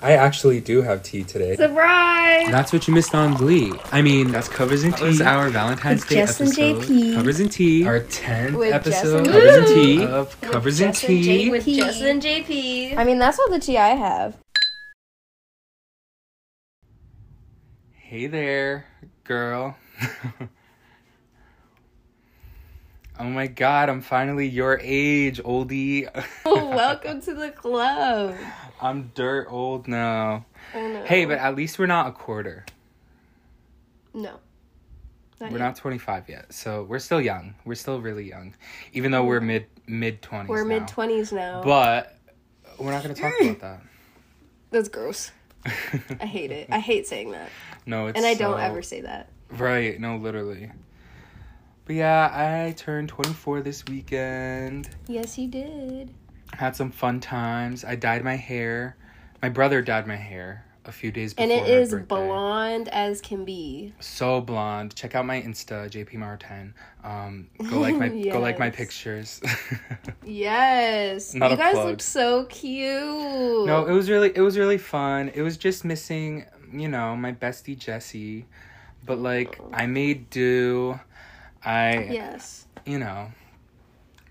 I actually do have tea today. Surprise! That's what you missed on Glee. I mean, that's covers and That tea. was our Valentine's With Day Jess and episode. JP. covers and tea. Our tenth With episode. Jess and Covers and tea. Of Covers and Jess and tea. With Jess and JP. I mean, that's all the tea I have. Hey there, girl. oh my god, I'm finally your age, oldie. Oh, welcome to the club. I'm dirt old now. Oh, no. Hey, but at least we're not a quarter. no. Not We're yet. not 25 yet, so we're still young. We're still really young, even though we're mid mid 20s. We're mid twenties now. But we're not gonna talk mm. about that. That's gross. I hate it. I hate saying that, no, it's and I don't ever say that. Right, no, literally. But yeah, I turned 24 this weekend. Yes, you did. Had some fun times. I dyed my hair. My brother dyed my hair a few days before And it is birthday. blonde as can be. So blonde. Check out my Insta, JP Martin. Um, go like my go like my pictures. Yes. Not you guys plug. looked so cute. no, it was really it was really fun. It was just missing, you know, my bestie Jessie. But like I made do. I Yes. you know,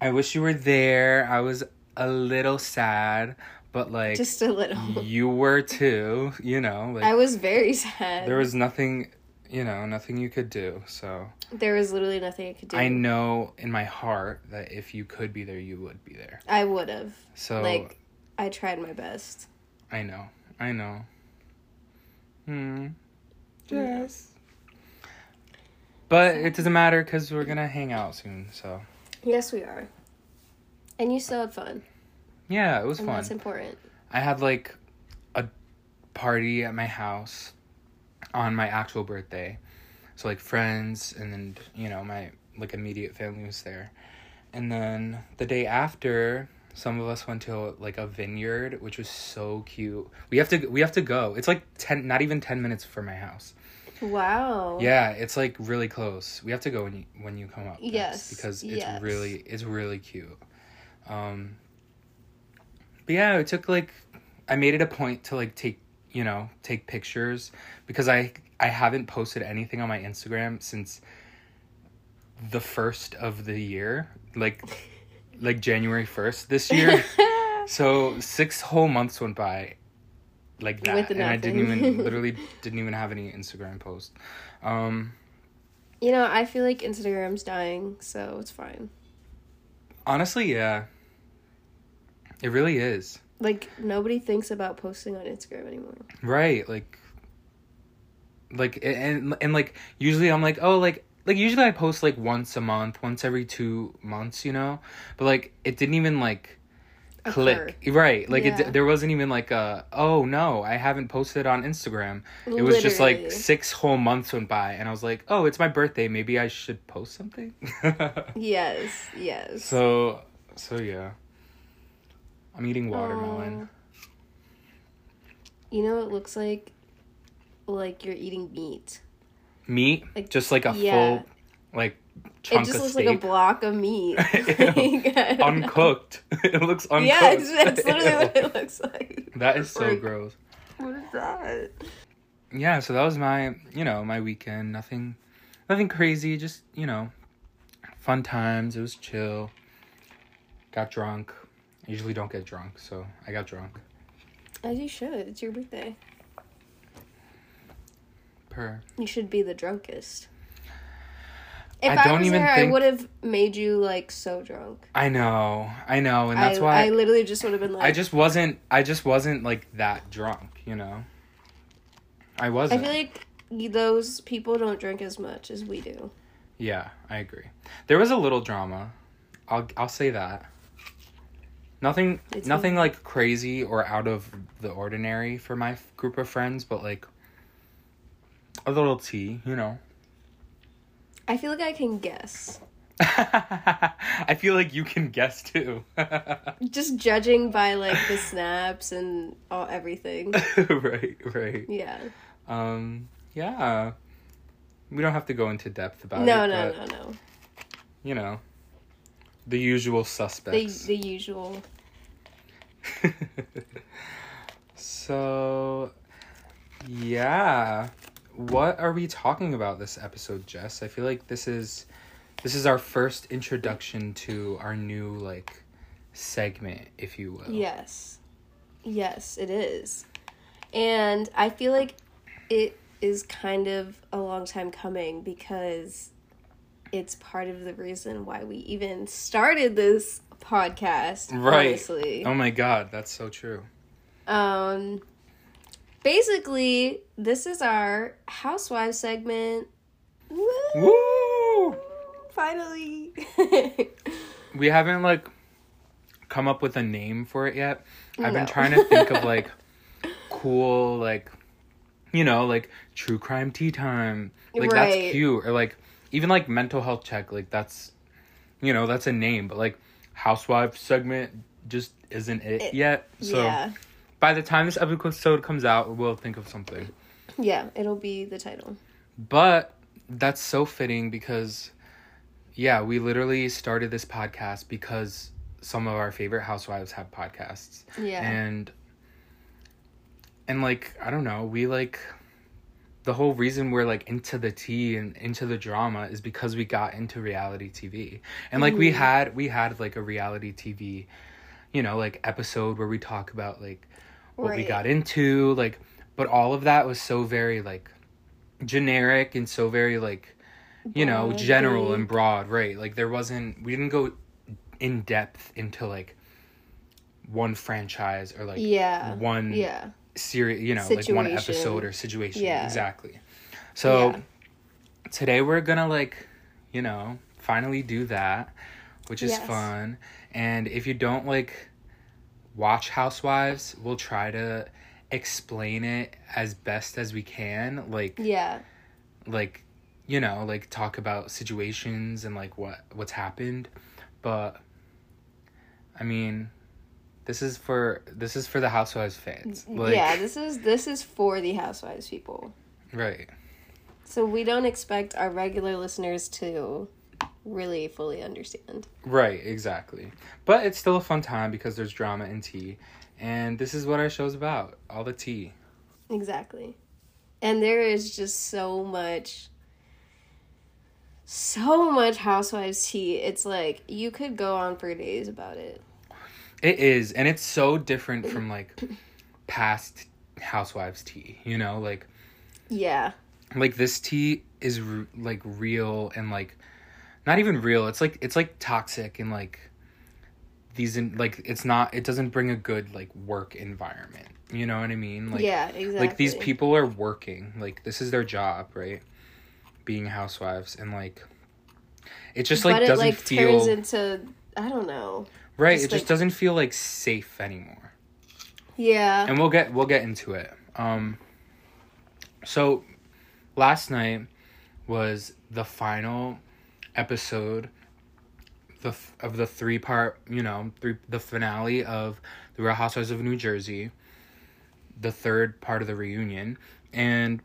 I wish you were there. I was a little sad, but like Just a little. you were too, you know, like I was very sad. there was nothing, you know, nothing you could do. So There was literally nothing I could do. I know in my heart that if you could be there, you would be there. I would have. So Like, I tried my best. I know, I know. Hmm. Yes. But it doesn't matter because we're gonna hang out soon. So Yes, we are. And you still had fun. yeah, it was And fun. that's important. I had like a party at my house on my actual birthday. So like friends and then you know my like immediate family was there. And then the day after some of us went to like a vineyard which was so cute. We have to we have to go. It's like 10 not even 10 minutes from my house. Wow. Yeah, it's like really close. We have to go when you when you come up. Yes, because it's yes. really it's really cute. Um But yeah, it took like I made it a point to like take, you know, take pictures because I I haven't posted anything on my Instagram since the first of the year, like like January 1st this year. so 6 whole months went by like that With and I didn't even literally didn't even have any Instagram post. Um You know, I feel like Instagram's dying, so it's fine. honestly, yeah. It really is. Like, nobody thinks about posting on Instagram anymore. Right, like like and and like usually I'm like, "Oh, like like usually I post like once a month, once every 2 months, you know? But like it didn't even like click. Right. Like Yeah. it there wasn't even like a, "Oh, no, I haven't posted on Instagram." It was just like 6 whole months went by and I was like, "Oh, it's my birthday, maybe I should post something." Yes, yes. so so yeah. I'm eating watermelon. Oh. You know, it looks like like you're eating meat. Meat, Like, just like a yeah. full like it just looks steak. like a block of meat. Ew. uncooked. it looks uncooked. Yeah, it's, it's literally what it looks like. That is so Like- gross. What is that? Yeah, so that was my, you know, my weekend. Nothing, nothing crazy. Just you know, fun times. It was chill. Got drunk. I usually don't get drunk, so I got drunk. As you should. It's your birthday. Per. You should be the drunkest. If I I, don't was even there, think- I would have made you like so drunk. I know, I know, and that's I, why I literally just would have been like. I just wasn't. I just wasn't like that drunk. You know. I wasn't. I feel like those people don't drink as much as we do. Yeah, I agree. There was a little drama. I'll I'll say that. Nothing It's nothing like crazy or out of the ordinary for my f- group of friends, but like a little tea, you know. I feel like I can guess. I feel like you can guess too. Just judging by like the snaps and all everything. right, right. Yeah. Um yeah. We don't have to go into depth about No, it. no, no, no, no. You know, the usual The suspects. the usual. so Yeah. What are we talking about this episode, Jess? I feel like this is this is our first introduction to our new like segment, if you will. Yes. Yes, it is. And I feel like it is kind of a long time coming because it's part of the reason why we even started this podcast. Right. Honestly. Oh my god, that's so true. Um basically, this is our housewives segment. Woo! Woo! Finally. We haven't like come up with a name for it yet. I've been trying to think of like cool like you know, like true crime tea time. Like Right. that's cute. Or like even like mental health check, like that's you know, that's a name, but like housewife segment just isn't it, It- yet. So yeah. By the time this episode comes out, we'll think of something. Yeah, it'll be the title. But that's so fitting because, yeah, we literally started this podcast because some of our favorite housewives have podcasts. Yeah. And, and like, I don't know, we like, the whole reason we're like into the tea and into the drama is because we got into reality TV. And like, we Mhm. had, we had like a reality TV, you know, like episode where we talk about like what we got into, like, but all of that was so very like generic and so very like you know Broad, general and broad right like there wasn't we didn't go in depth into like one franchise or like yeah. one Yeah. series you know like one episode or situation Yeah. exactly so Yeah. today we're gonna like you know finally do that which is Yes. fun and if you don't like watch housewives we'll try to explain it as best as we can like Yeah. like you know like talk about situations and like what what's happened but i mean this is for this is for the housewives fans like yeah, this is this is for the housewives people. right So we don't expect our regular listeners to really fully understand. right exactly but it's still a fun time because there's drama and tea and this is what our show's about all the tea Exactly. And there is just so much so much housewives tea. It's like you could go on for days about it. It is, and it's so different from like past housewives tea. You know, like Yeah. like this tea is r- like real and like not even real. It's like it's like toxic and like these in like it's not. It doesn't bring a good like work environment. You know what I mean? Like yeah, exactly. like these people are working. Like this is their job, right? Being housewives and like it just like but it doesn't like feel turns into I don't know. right. just, it just like- doesn't feel like safe anymore. Yeah. and we'll get we'll get into it. Um, so last night was the final episode the of the three part you know three the finale of the Real Housewives of New Jersey, the third part of the reunion, and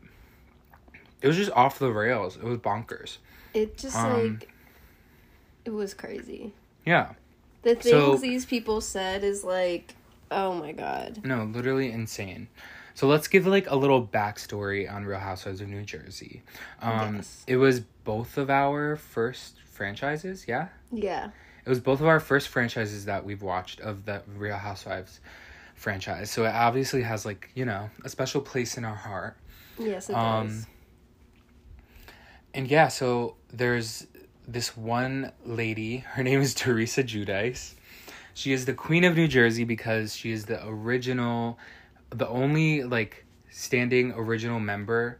it was just off the rails. It was bonkers. It just Um, like it was crazy. Yeah, The things so- these people said is like, oh my god. no, literally insane. So let's give like a little backstory on Real Housewives of New Jersey. Um, Yes. It was both of our first franchises, yeah? Yeah. It was both of our first franchises that we've watched of the Real Housewives franchise. So it obviously has like, you know, a special place in our heart. Yes, it Um, does. And yeah, so there's this one lady, her name is Teresa Giudice. She is the queen of New Jersey because she is the original, the only like standing original member,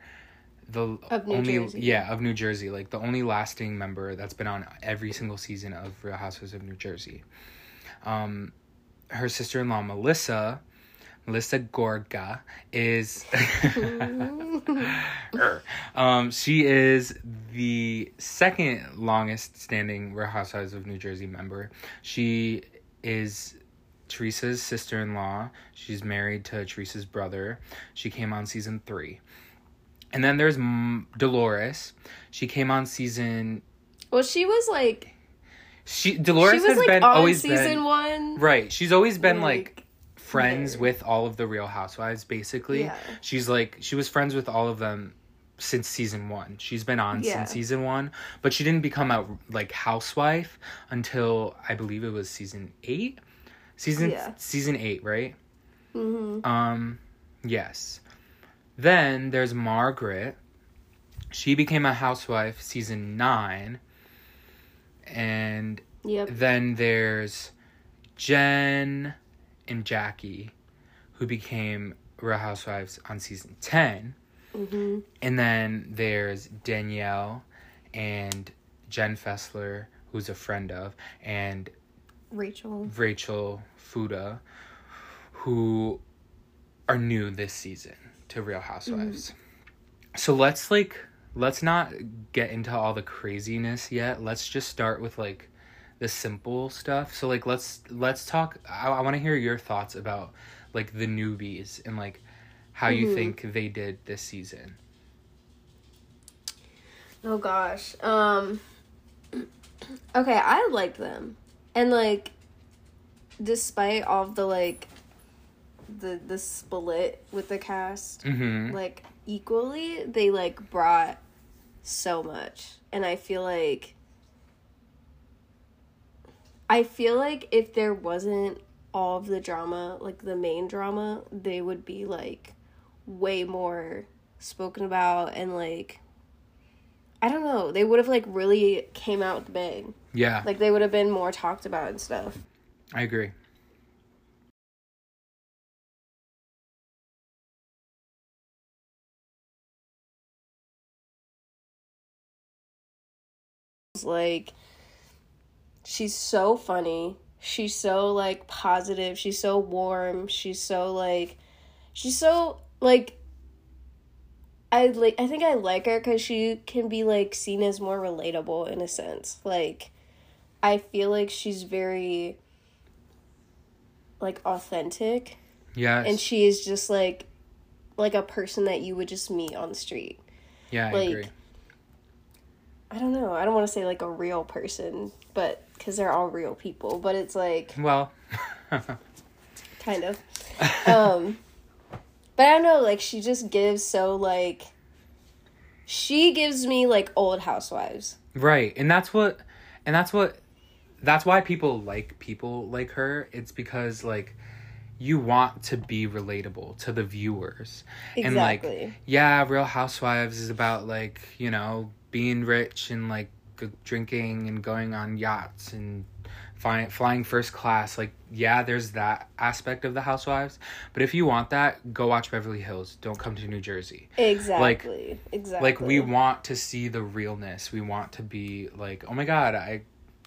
the Of New only Jersey. yeah of New Jersey, like the only lasting member that's been on every single season of Real Housewives of New Jersey. Um, her sister in law Melissa, Melissa Gorga, is. um, she is the second longest standing Real Housewives of New Jersey member. She is Teresa's sister in law. She's married to Teresa's brother. She came on season three. And then there's M- Dolores. She came on season. well, she was like She Dolores she was has like been on always season been one. right. She's always been like friends Very. with all of the Real Housewives. Basically, Yeah. she's like she was friends with all of them since season one. She's been on Yeah. since season one, but she didn't become a like housewife until I believe it was season eight. Season Yeah. season eight, right? Mm-hmm. Um, yes. Then there's Margaret. She became a housewife season nine. And Yep. then there's Jen and Jackie, who became Real Housewives on season 10. Mm-hmm. And then there's Danielle and Jen Fessler, who's a friend of, and Rachel. Rachel Fuda, who are new this season to Real Housewives. So let's like let's not get into all the craziness yet. Let's just start with like the simple stuff. So like let's let's talk I, I want to hear your thoughts about like the newbies and like how you Mhm. think they did this season. Oh gosh. Um Okay, I liked them. And like despite all of the like the the split with the cast, Mhm. like equally, they like brought so much. And I feel like I feel like if there wasn't all of the drama, like the main drama, they would be like way more spoken about and like I don't know, they would have like really came out bang. Yeah, Like they would have been more talked about and stuff. I agree. like she's so funny she's so like positive she's so warm she's so like she's so like i like i think i like her because she can be like seen as more relatable in a sense like i feel like she's very like authentic Yes. and she is just like like a person that you would just meet on the street yeah, I like, agree. I don't know. I don't want to say like a real person, but because they're all real people, but it's like Well, kind of. Um, but I don't know. Like she just gives so like. She gives me like old housewives. Right. And that's what and that's what that's why people like people like her. It's because like you want to be relatable to the viewers. And like yeah, Real Housewives is about like, you know, being rich and like g- drinking and going on yachts and flying flying first class. Like yeah, there's that aspect of the Housewives, but if you want that, go watch Beverly Hills. Don't come to New Jersey. Exactly. Like, exactly. like we want to see the realness we want to be like oh my god i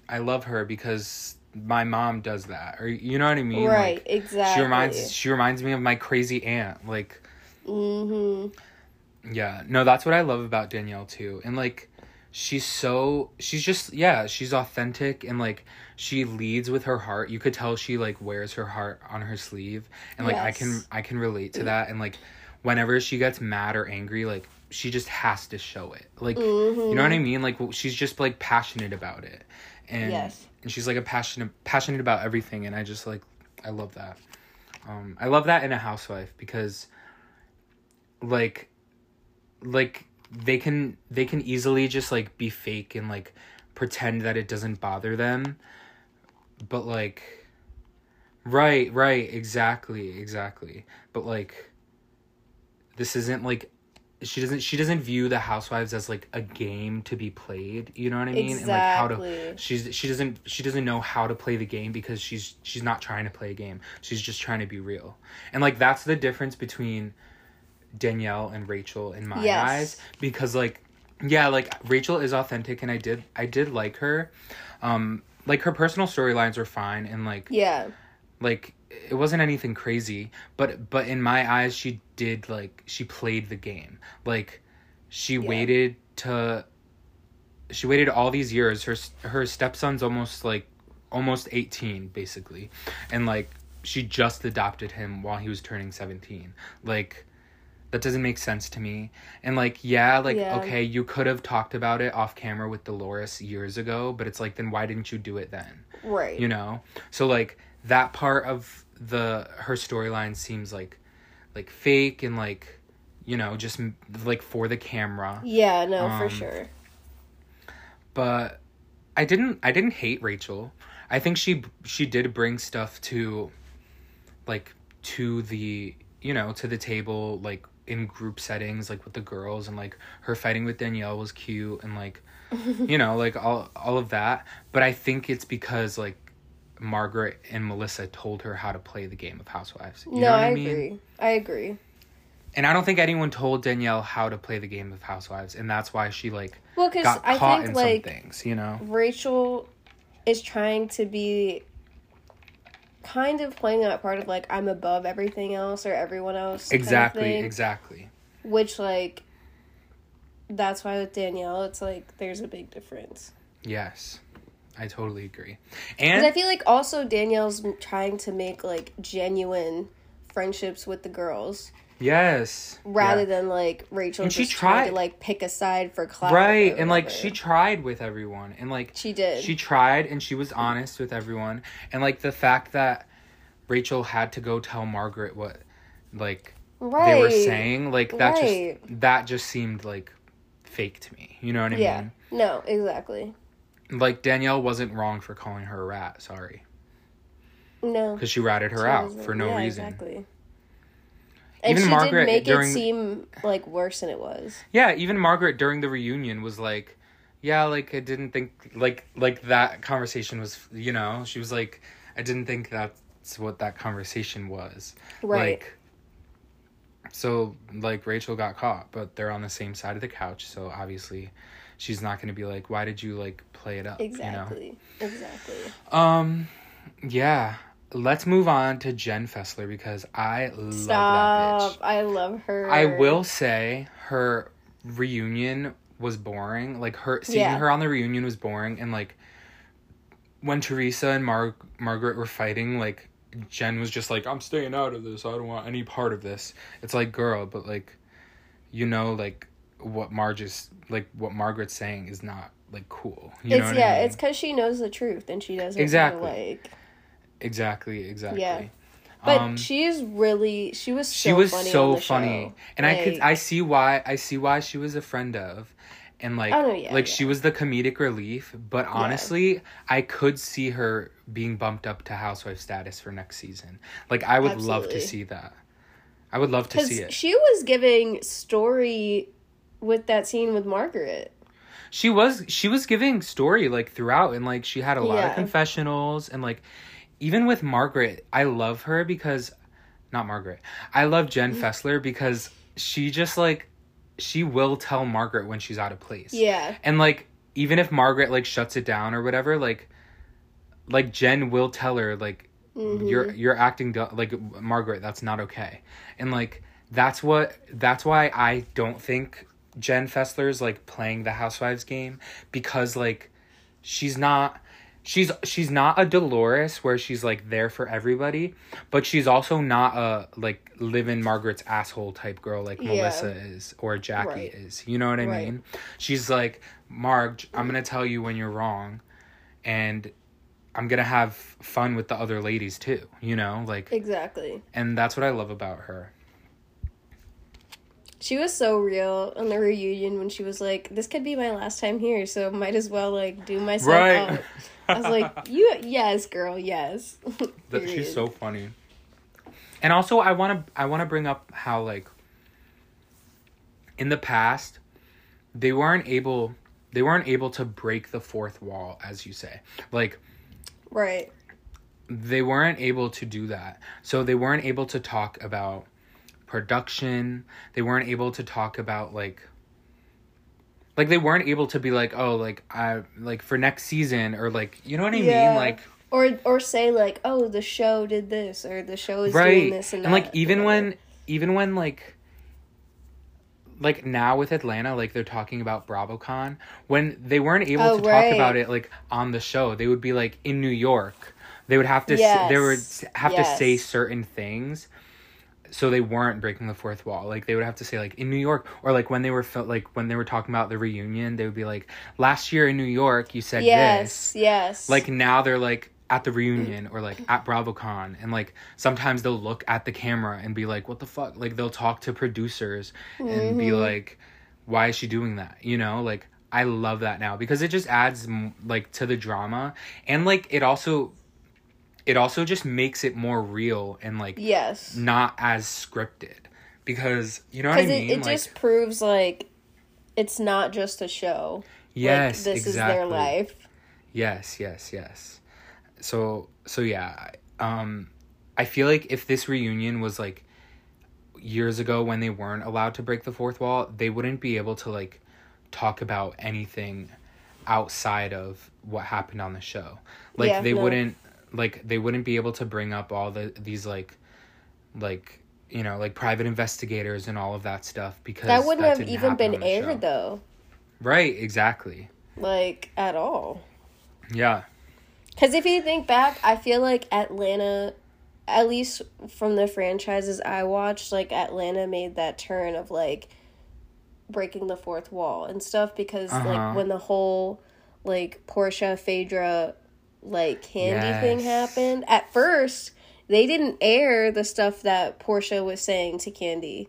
i love her because my mom does that or you know what i mean right. like exactly. she reminds she reminds me of my crazy aunt like Mm-hmm. yeah no that's what i love about danielle too and like she's so she's just yeah she's authentic and like she leads with her heart. You could tell she like wears her heart on her sleeve. And like i can i can relate to that. And like whenever she gets mad or angry like she just has to show it. Like you know what i mean? Like she's just like passionate about it. And Yes. and she's like a passionate passionate about everything. And i just like i love that. Um i love that in a housewife because like like they can they can easily just like be fake and like pretend that it doesn't bother them. But like right right exactly exactly. But like this isn't like she doesn't she doesn't view the housewives as like a game to be played you know what i mean? And like how to she's she doesn't she doesn't know how to play the game because she's she's not trying to play a game. She's just trying to be real. And like that's the difference between danielle and rachel in my Yes. eyes because like yeah like rachel is authentic and i did i did like her. Um like her personal storylines were fine and like Yeah. like it wasn't anything crazy but but in my eyes she did like she played the game. Like she waited to she waited all these years. Her her stepson's almost like almost 18 basically. And like she just adopted him while he was turning 17 like that doesn't make sense to me and like yeah like Yeah. okay you could have talked about it off camera with dolores years ago but it's like then why didn't you do it then Right. you know so like that part of the her storyline seems like like fake and like you know just like for the camera Yeah, no, for Um, sure. but I didn't I didn't hate Rachel. I think she she did bring stuff to like to the you know to the table like in group settings like with the girls and like her fighting with Danielle was cute and like you know like all all of that but I think it's because like Margaret and Melissa told her how to play the game of housewives. You no, know what I, I mean? agree. I agree. And I don't think anyone told Danielle how to play the game of housewives and that's why she like Well, because got I caught think in like some things, you know. Rachel is trying to be kind of playing that part of like I'm above everything else or everyone else. kind of Exactly, exactly. Which like that's why with Danielle it's like there's a big difference. Yes, I totally agree. And I feel like also Danielle's trying to make like genuine friendships with the girls yes, rather yeah. than like Rachel And she just trying tried- to like pick a side for clout. right, and like she tried with everyone, and like she did. she tried, and she was honest with everyone, and like the fact that Rachel had to go tell Margaret what like right. they were saying, like that Right. just that just seemed like fake to me. You know what I mean? Yeah. mean? No, exactly. Like Danielle wasn't wrong for calling her a rat. Sorry, No. because she ratted her She out wasn't- for no yeah, reason. Exactly. And Even she Margaret did make during- it seem like worse than it was. Yeah, even Margaret during the reunion was like, "Yeah, like I didn't think like like that conversation was, you know." She was like, "I didn't think that's what that conversation was." Right. Like so like Rachel got caught, but they're on the same side of the couch, so obviously she's not going to be like, "Why did you like play it up?" exactly. Exactly. You know? Um yeah. Let's move on to Jen Fessler because I love that bitch. I love her. I will say her reunion was boring. Like her seeing Yeah. her on the reunion was boring, and like when Teresa and Mar- Margaret were fighting, like Jen was just like, "I'm staying out of this. I don't want any part of this." It's like, girl, but like, you know, like what Marge is like what Margaret's saying is not like cool. You it's yeah, I mean? it's because she knows the truth and she doesn't Exactly. like. Exactly exactly. Yeah. But Um, she's really she was so she was funny so funny show. and i could i see why i see why she was a friend of and like Oh, yeah, like yeah. she was the comedic relief but honestly i could see her being bumped up to housewife status for next season like i would love to see that i would love to see it she was giving story with that scene with Margaret. she was she was giving story like throughout and like she had a lot Yeah. of confessionals and like even with margaret i love her because not margaret i love jen Mm-hmm. fessler because she just like she will tell margaret when she's out of place Yeah. and like even if margaret like shuts it down or whatever like like jen will tell her like Mhm. you're you're acting du- like margaret that's not okay and like that's what that's why i don't think jen fessler's like playing the housewives game because like she's not she's she's not a dolores where she's like there for everybody but she's also not a like live in margaret's asshole type girl like Yeah. melissa is or jackie Right. is you know what i Right. mean she's like marg i'm gonna tell you when you're wrong and i'm gonna have fun with the other ladies too you know like Exactly. and that's what i love about her She was so real on the reunion when she was like, "This could be my last time here, so might as well like do myself Right. out." I was like, "You, yes, girl, yes." that she's so funny and also i want to i want to bring up how like in the past they weren't able they weren't able to break the fourth wall as you say like right. they weren't able to do that. So they weren't able to talk about production. They weren't able to talk about like like they weren't able to be like, "Oh, like I like for next season or like, you know what I Yeah. mean? Like Or or say like, "Oh, the show did this," or "The show is doing this," and, And like even when even when like like now with Atlanta, like they're talking about BravoCon, when they weren't able Oh, to talk about it like on the show, they would be like in New York. They would have to s Yes. they would have to say certain things so they weren't breaking the fourth wall. Like they would have to say like in New York or like when they were fil- like when they were talking about the reunion, they would be like last year in New York you said yes, this. yes, Like now they're like at the reunion mm. or like at BravoCon and like sometimes they'll look at the camera and be like what the fuck? Like they'll talk to producers and be mm-hmm. like why is she doing that? You know? Like I love that now because it just adds like to the drama. And like it also it also just makes it more real and like Yes. not as scripted because you know what I Because mean it, it like just proves like it's not just a show. yes like, this exactly. is their life. Yes, yes, yes. So so yeah, um I feel like if this reunion was like years ago when they weren't allowed to break the fourth wall, they wouldn't be able to like talk about anything outside of what happened on the show. Like Yeah, they no. wouldn't like they wouldn't be able to bring up all the these like like you know like private investigators and all of that stuff because That wouldn't have even been on the show. aired though, Right, exactly. like at all. Yeah. Because if you think back, I feel like Atlanta, at least from the franchises I watched, like Atlanta made that turn of like breaking the fourth wall and stuff because Uh-huh. like when the whole like Porsha Phaedra like Kandi thing happened, at first they didn't air the stuff that Porsha was saying to Kandi.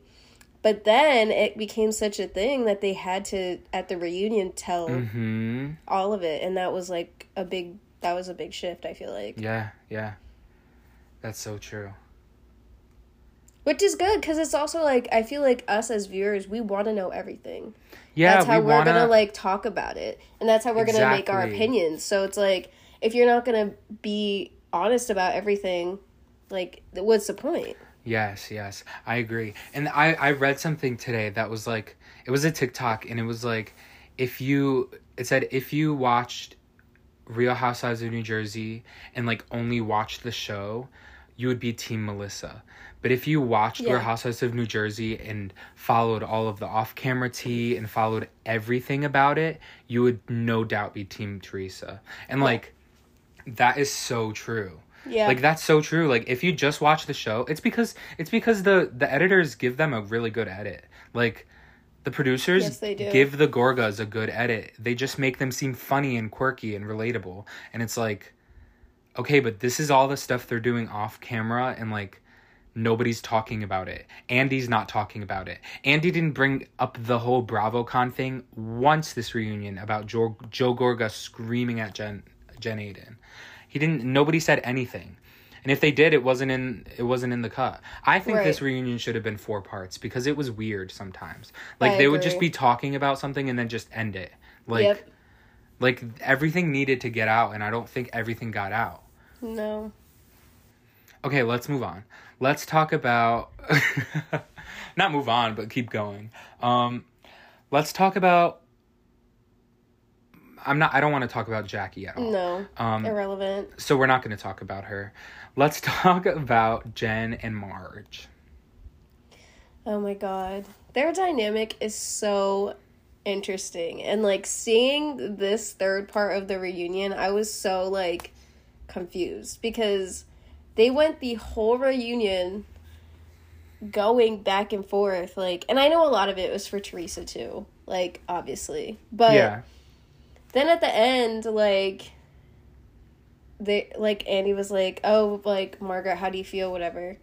But then it became such a thing that they had to at the reunion tell Mhm. all of it and that was like a big that was a big shift i feel like Yeah, yeah. That's so true. which is good because it's also like i feel like us as viewers we want to know everything Yeah, that's how we are wanna gonna like talk about it and that's how we're gonna make our opinions so it's like if you're not gonna be honest about everything like what's the point Yes, yes. I agree. And I I read something today that was like it was a TikTok and it was like if you it said if you watched Real Housewives of New Jersey and like only watched the show, you would be team Melissa. But if you watched Real Housewives of New Jersey and followed all of the off-camera tea and followed everything about it, you would no doubt be team Teresa. And like that is so true. yeah Like that's so true. Like if you just watch the show, it's because it's because the the editors give them a really good edit. Like the producers Yes, they do. give the Gorgas a good edit. They just make them seem funny and quirky and relatable. And it's like okay, but this is all the stuff they're doing off camera and like nobody's talking about it. Andy's not talking about it. Andy didn't bring up the whole BravoCon thing once this reunion about Joe, Joe Gorga screaming at Jen Jen Aydin. He didn't nobody said anything. And if they did, it wasn't in it wasn't in the cut. I think this reunion should have been four parts because it was weird sometimes. Like I they would just be talking about something and then just end it. Like Yep. like everything needed to get out and I don't think everything got out. no Okay, let's move on. Let's talk about not move on, but keep going. Um let's talk about I'm not I don't want to talk about Jackie at all. no Um irrelevant so we're not going to talk about her. Let's talk about Jen and Marge. Oh my god. Their dynamic is so interesting. And like seeing this third part of the reunion, I was so like confused because they went the whole reunion going back and forth like and I know a lot of it was for Teresa too, like obviously. But yeah. Then at the end like they like Andy was like, "Oh, like Margaret, how do you feel whatever?"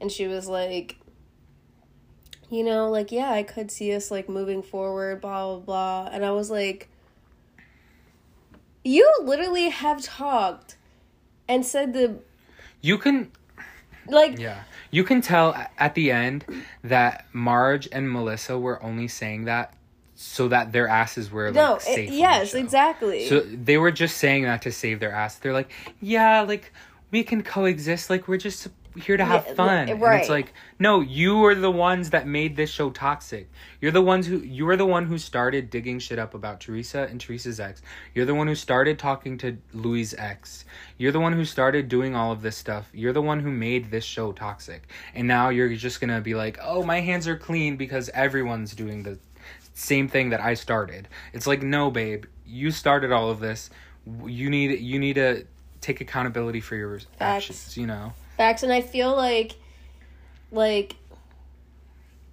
And she was like, "You know, like yeah, I could see us like moving forward, blah blah blah." And I was like, "You literally have talked and said the You can like yeah. You can tell at the end that Marge and Melissa were only saying that so that their asses were like no, safe. it, yes, exactly. So they were just saying that to save their ass. They're like, yeah, like we can coexist. Like we're just here to have Yeah, fun. And right. it's like, no, you are the ones that made this show toxic. You're the ones who you are the one who started digging shit up about Teresa and Teresa's ex. You're the one who started talking to Luis' ex. You're the one who started doing all of this stuff. You're the one who made this show toxic. And now you're just gonna be like, oh, my hands are clean because everyone's doing the same thing that I started. It's like, no, babe, you started all of this. You need you need to take accountability for your actions. You know. Facts, and I feel like, like,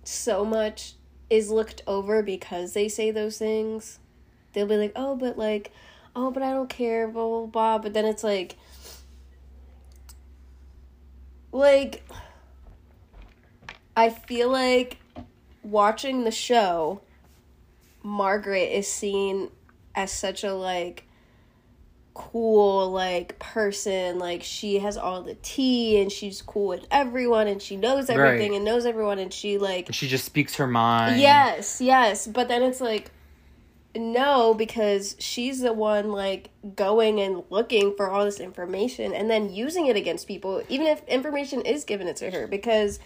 so much is looked over because they say those things. They'll be like, "Oh, but like, oh, but I don't care," blah blah blah. But then it's like, like I feel like watching the show Margaret is seen as such a like cool like person like she has all the tea and she's cool with everyone and she knows everything Right. and knows everyone and she like she just speaks her mind. Yes, yes. But then it's like, no, because she's the one like going and looking for all this information and then using it against people, even if information is given it to her. Because,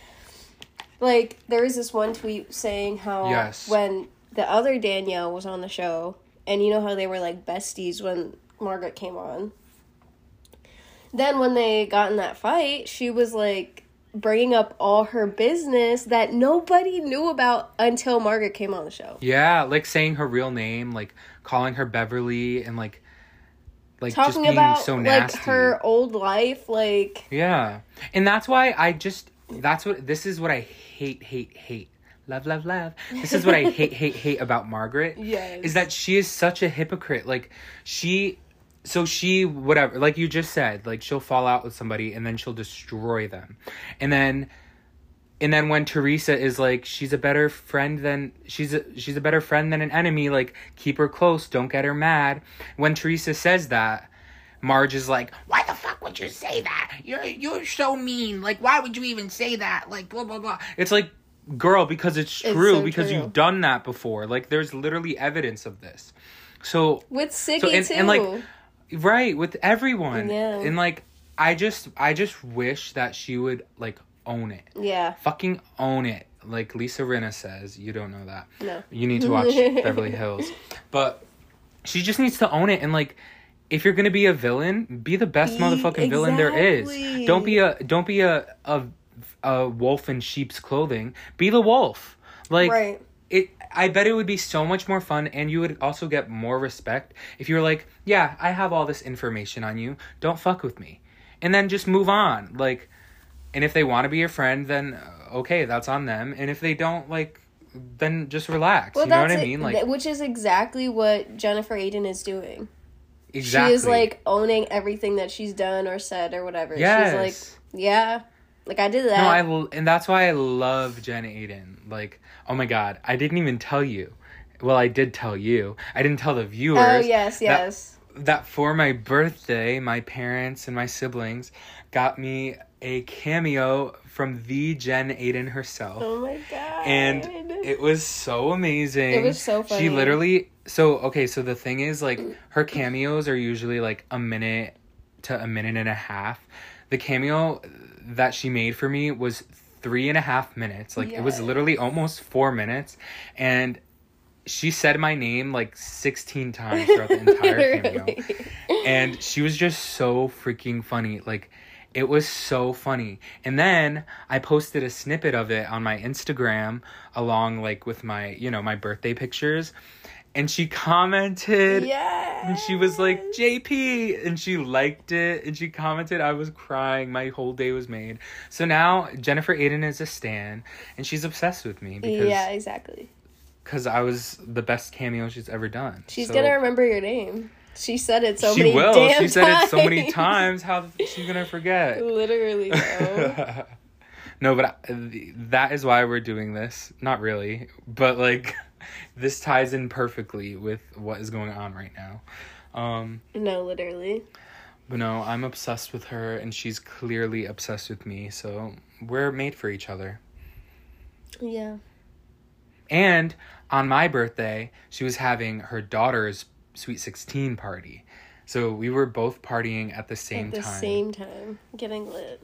like, there is this one tweet saying how Yes. when the other Danielle was on the show, and you know how they were like besties when Margaret came on. Then when they got in that fight, she was like bringing up all her business that nobody knew about until Margaret came on the show. Yeah, like saying her real name, like calling her Beverly, and like, like just Talking being about so like her old life, like Yeah, and that's why I just that's what this is what I hate, hate, hate. Love, love, love. This is what I hate, hate, hate about Margaret. Yes. Is that she is such a hypocrite. Like she so she whatever, like you just said, like she'll fall out with somebody and then she'll destroy them. And then and then when Teresa is like she's a better friend than she's a she's a better friend than an enemy, like keep her close, don't get her mad. When Teresa says that, Marge is like, "Why the fuck would you say that? You're you're so mean. Like, why would you even say that? Like, blah blah blah." It's like, girl, because it's It's true. so because true. you've done that before. Like, there's literally evidence of this. So with Siggy so and, too. and like, right with everyone. Yeah. And like, I just I just wish that she would like own it. yeah, Fucking own it. Like Lisa Rinna says, you don't know that. no. You need to watch Beverly Hills. But she just needs to own it and like if you're gonna be a villain, be the best Be- motherfucking villain there is. Don't be a don't be a a, a wolf in sheep's clothing. Be the wolf. Like right. it I bet it would be so much more fun and you would also get more respect if you were like, yeah, I have all this information on you. Don't fuck with me. And then just move on. Like and if they want to be your friend, then uh, okay, that's on them. And if they don't like then just relax. Well, you know what I mean? Like which is exactly what Jennifer Aydin is doing. exactly. She is like owning everything that she's done or said or whatever. yes. She's like, yeah, like I did that. No, I l- and that's why I love Jen Aydin. Like, oh my god, I didn't even tell you. Well, I did tell you. I didn't tell the viewers. oh yes, yes. that for my birthday, my parents and my siblings got me a cameo from the Jen Aydin herself. oh my god. And it was so amazing. It was so funny. She literally so okay, so the thing is like her cameos are usually like a minute to a minute and a half. The cameo that she made for me was three and a half minutes. Like it was literally almost four minutes. And she said my name like 16 times throughout the entire cameo. And she was just so freaking funny. Like it was so funny. And then i posted a snippet of it on my instagram along like with my you know my birthday pictures and she commented Yeah. and she was like jp and she liked it and she commented i was crying my whole day was made so now jennifer aydin is a stan and she's obsessed with me because Yeah, exactly. because i was the best cameo she's ever done She's So- gonna remember your name. She said it so many times. she many will. damn She said it so many times. times. How she's gonna forget? Literally, though. no, but I, that is why we're doing this. Not really, but like this ties in perfectly with what is going on right now. Um, no, literally. but no, I'm obsessed with her, and she's clearly obsessed with me. So we're made for each other. Yeah. And on my birthday, she was having her daughter's sweet sixteen party. So we were both partying at the same time. At the time. same time, getting lit.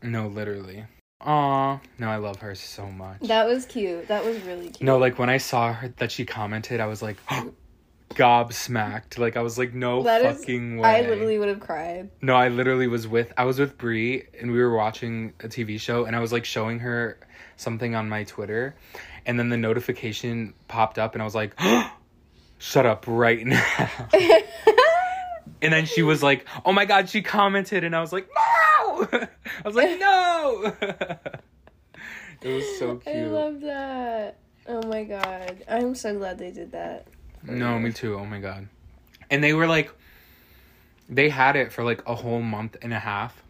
No, literally. Aw, no, I love her so much. That was cute. That was really cute. no, like when I saw her that she commented, I was like, gobsmacked. Like I was like, no That is- fucking way. I literally would have cried. No, I literally was with I was with Brie and we were watching a TV show and I was like showing her something on my Twitter, and then the notification popped up and I was like, shut up right now. and then she was like, oh my god, she commented and I was like, no. I was like, no. it was so cute. I love that. Oh my god. I'm so glad they did that. No, me too. Oh my god. And they were like they had it for like a whole month and a half.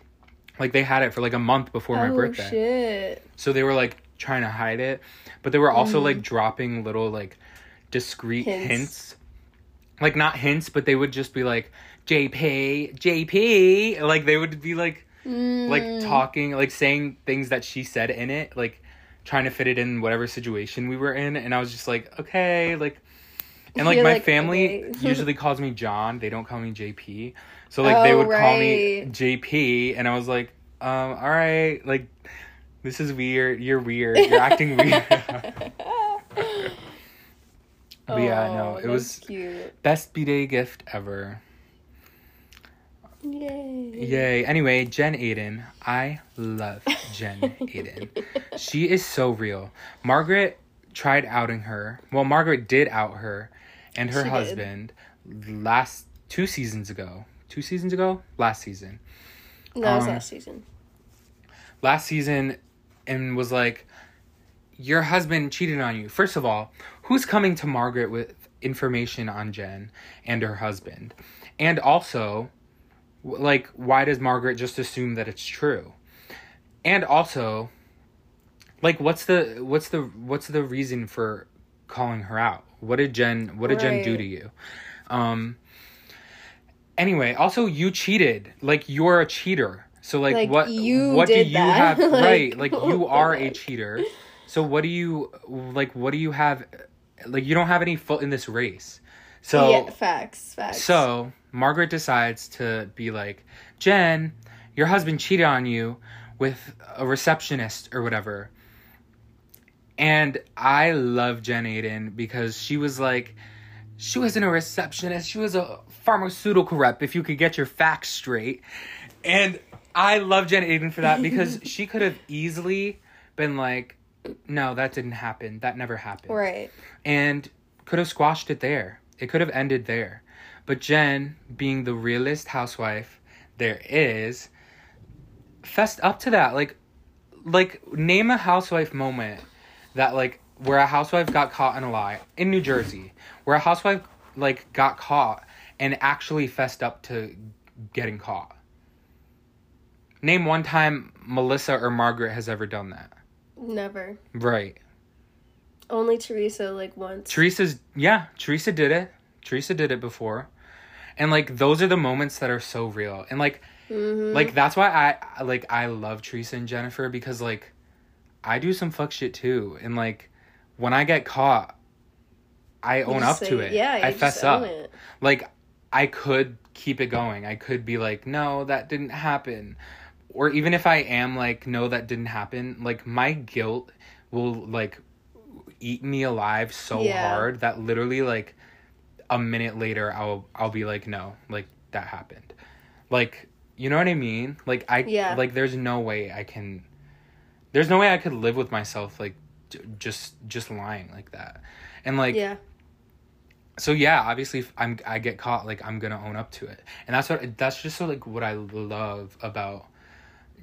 Like they had it for like a month before my birthday. oh birthday. shit. So they were like trying to hide it, but they were also mm-hmm. like dropping little like discreet Hints. hints. Like not hints, but they would just be like JP, JP. Like they would be like Mm. like talking, like saying things that she said in it, like trying to fit it in whatever situation we were in, and I was just like, okay, like and like You're my like, family okay. usually calls me John. They don't call me JP. So like they Oh, would call me. JP and I was like, um, all right, like this is weird. You're weird. You're acting weird. but yeah, no, Oh, it was cute. best B-Day gift ever. Yay. Yay. Anyway, Jen Aydin. I love Jen Aydin. She is so real. Margaret tried outing her. Well, Margaret did out her and her She did. husband last two seasons ago. Two seasons ago? Last season. That was Um, last season. Last season and was like, Your husband cheated on you. First of all, who's coming to Margaret with information on Jen and her husband? And also, like, why does Margaret just assume that it's true? And also, like, what's the what's the what's the reason for calling her out? What did Jen What did Jen do to you? Um. Anyway, also you cheated. Like you're a cheater. So like, Like, what you what do you that. have Like, right? Like you oh are a cheater. So what do you like? What do you have? Like you don't have any foot in this race. So yeah, facts, facts. so Margaret decides to be like, Jen, your husband cheated on you with a receptionist or whatever. And I love Jen Aydin because she was like, she wasn't a receptionist. She was a pharmaceutical rep, if you could get your facts straight. And I love Jen Aydin for that because she could have easily been like, no, that didn't happen. That never happened right. and could have squashed it there. It could have ended there. But Jen, being the realest housewife there is, fessed up to that. Like like name a housewife moment that like where a housewife got caught in a lie in New Jersey, where a housewife like got caught and actually fessed up to getting caught. Name one time Melissa or Margaret has ever done that. Never. Right. Only Teresa like once. Teresa's yeah, Teresa did it. Teresa did it before. And like those are the moments that are so real. And like Mhm. like that's why I like I love Teresa and Jennifer because like I do some fuck shit too. And like when I get caught I You own up to it. Yeah, I fess just up. it. Like I could keep it going. I could be like, no, that didn't happen. Or even if I am like, no, that didn't happen, like my guilt will like eat me alive so Yeah. hard that literally like a minute later I'll I'll be like, no, like that happened. Like, you know what I mean? Like I Yeah. like there's no way I can there's no way I could live with myself like j- just just lying like that. And like yeah. so yeah obviously if i'm i get caught like i'm gonna own up to it and that's what that's just so like what i love about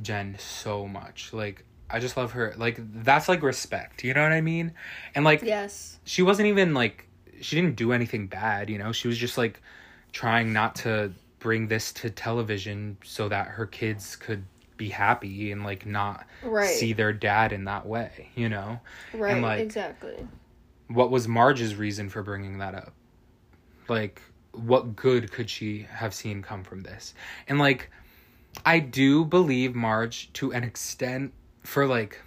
jen so much like i just love her like that's like respect you know what i mean and like Yes. she wasn't even like she didn't do anything bad you know she was just like trying not to bring this to television so that her kids could be happy and like not Right. see their dad in that way you know right. like- exactly. what was Marge's reason for bringing that up? Like, what good could she have seen come from this? And like, I do believe Marge to an extent for like,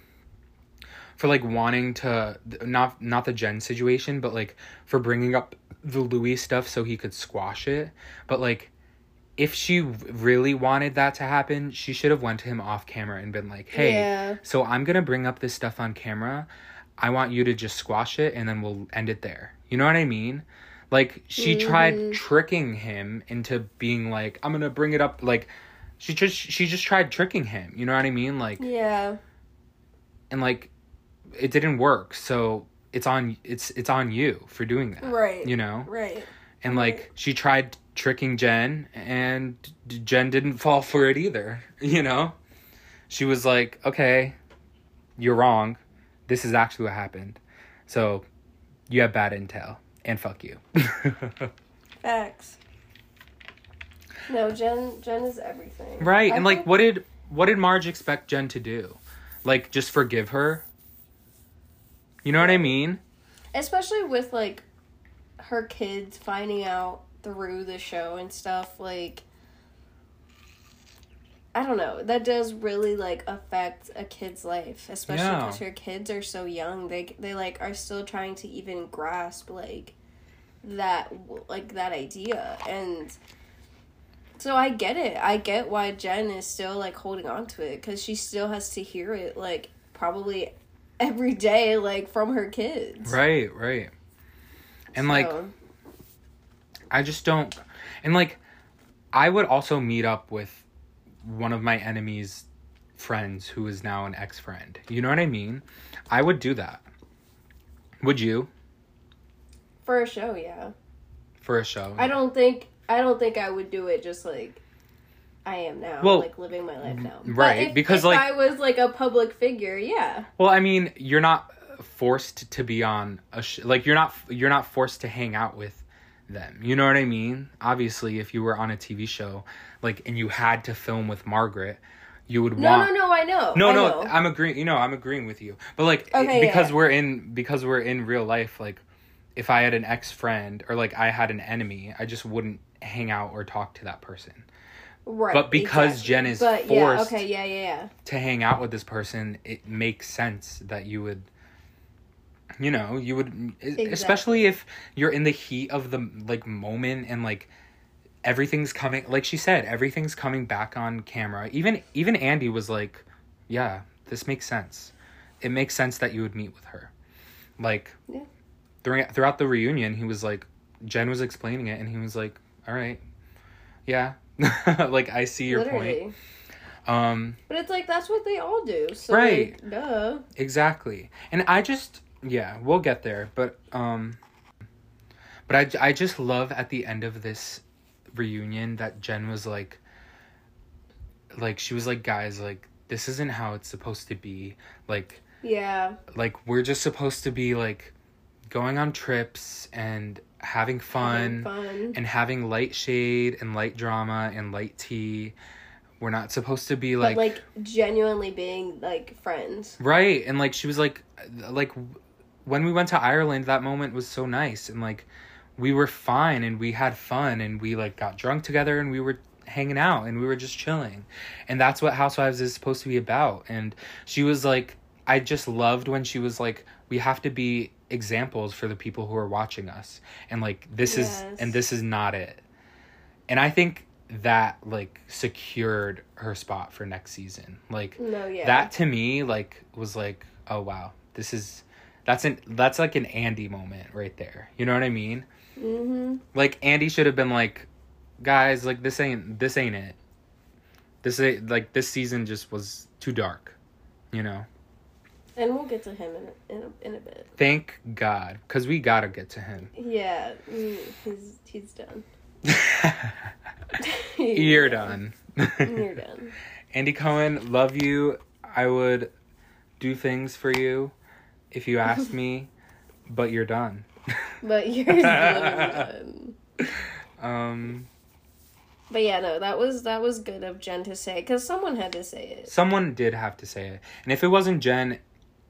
for like wanting to not not the Jen situation, but like for bringing up the Luis stuff so he could squash it. But like, if she really wanted that to happen, she should have went to him off camera and been like, "Hey, Yeah. so I'm gonna bring up this stuff on camera. I want you to just squash it and then we'll end it there. You know what I mean? Like she tried mm-hmm. tricking him into being like, I'm gonna bring it up like she just she just tried tricking him. You know what I mean? Like Yeah. and like it didn't work. So it's on it's it's on you for doing that. Right. You know? Right. And like she tried tricking Jen and Jen didn't fall for it either, you know? She was like, "Okay, you're wrong. This is actually what happened. So, you have bad intel and fuck you." Facts. No, Jen. Jen is everything. right. I and like what did what did Marge expect Jen to do? Like just forgive her? You know what I mean? especially with like her kids finding out through the show and stuff like I don't know. That does really like affect a kid's life, especially Yeah. because her kids are so young. They they like are still trying to even grasp like that like that idea and so I get it. I get why Jen is still like holding on to it cuz she still has to hear it like probably every day like from her kids. Right, right. And like I just don't and like I would also meet up with one of my enemy's friends who is now an ex-friend. You know what I mean? I would do that. Would you For a show, yeah. for a show? I don't think I don't think I would do it just like I am now, Well, like living my life now. Right, if- because, if like- I was like a public figure, yeah. Well, I mean, you're not forced to be on a sh- like you're not you're not forced to hang out with them. You know what I mean? Obviously, if you were on a TV show like and you had to film with Margaret, you would No, want no, no. I know. No, I no, know. I'm agreeing. You know, I'm agreeing with you. But like, Okay, because yeah. we're in because we're in real life, like, if I had an ex friend or like I had an enemy, I just wouldn't hang out or talk to that person. Right. but because exactly. Jen is but, forced- Yeah, okay, yeah, yeah, yeah. To hang out with this person, it makes sense that you would. You know, you would, especially if you're in the heat of the like moment and like everything's coming. Like she said, everything's coming back on camera. Even even Andy was like, "Yeah, this makes sense. It makes sense that you would meet with her." Like, Yeah. during throughout the reunion, he was like, Jen was explaining it, and he was like, "All right, yeah, like I see your Literally. point." Um, But it's like that's what they all do. So Right. like, duh. exactly, and I just, yeah, we'll get there, but um, but I I just love at the end of this reunion that Jen was like, like she was like, guys, like this isn't how it's supposed to be, like. Yeah. like we're just supposed to be like going on trips and having fun, Having fun. and having light shade and light drama and light tea we're not supposed to be like, but like genuinely being like friends. right and like she was like like when we went to ireland that moment was so nice and like we were fine and we had fun and we like got drunk together and we were hanging out and we were just chilling and that's what housewives is supposed to be about and she was like i just loved when she was like we have to be examples for the people who are watching us. And like this is and this is not it. And i think that like secured her spot for next season. Like No, yeah. that to me like was like oh wow. This is that's an that's like an andy moment right there. You know what i mean? Mm-hmm. like andy should have been like guys like this ain't this ain't it. This ain't like this season just was too dark. You know And we'll get to him in a, in a, in a bit. thank god because we gotta get to him Yeah, he's he's done. you're done You're done. andy cohen love you i would do things for you if you asked me but you're done But yours is done. um But yeah, no, that was that was good of Jen to say because someone had to say it. Someone did have to say it. And if it wasn't Jen,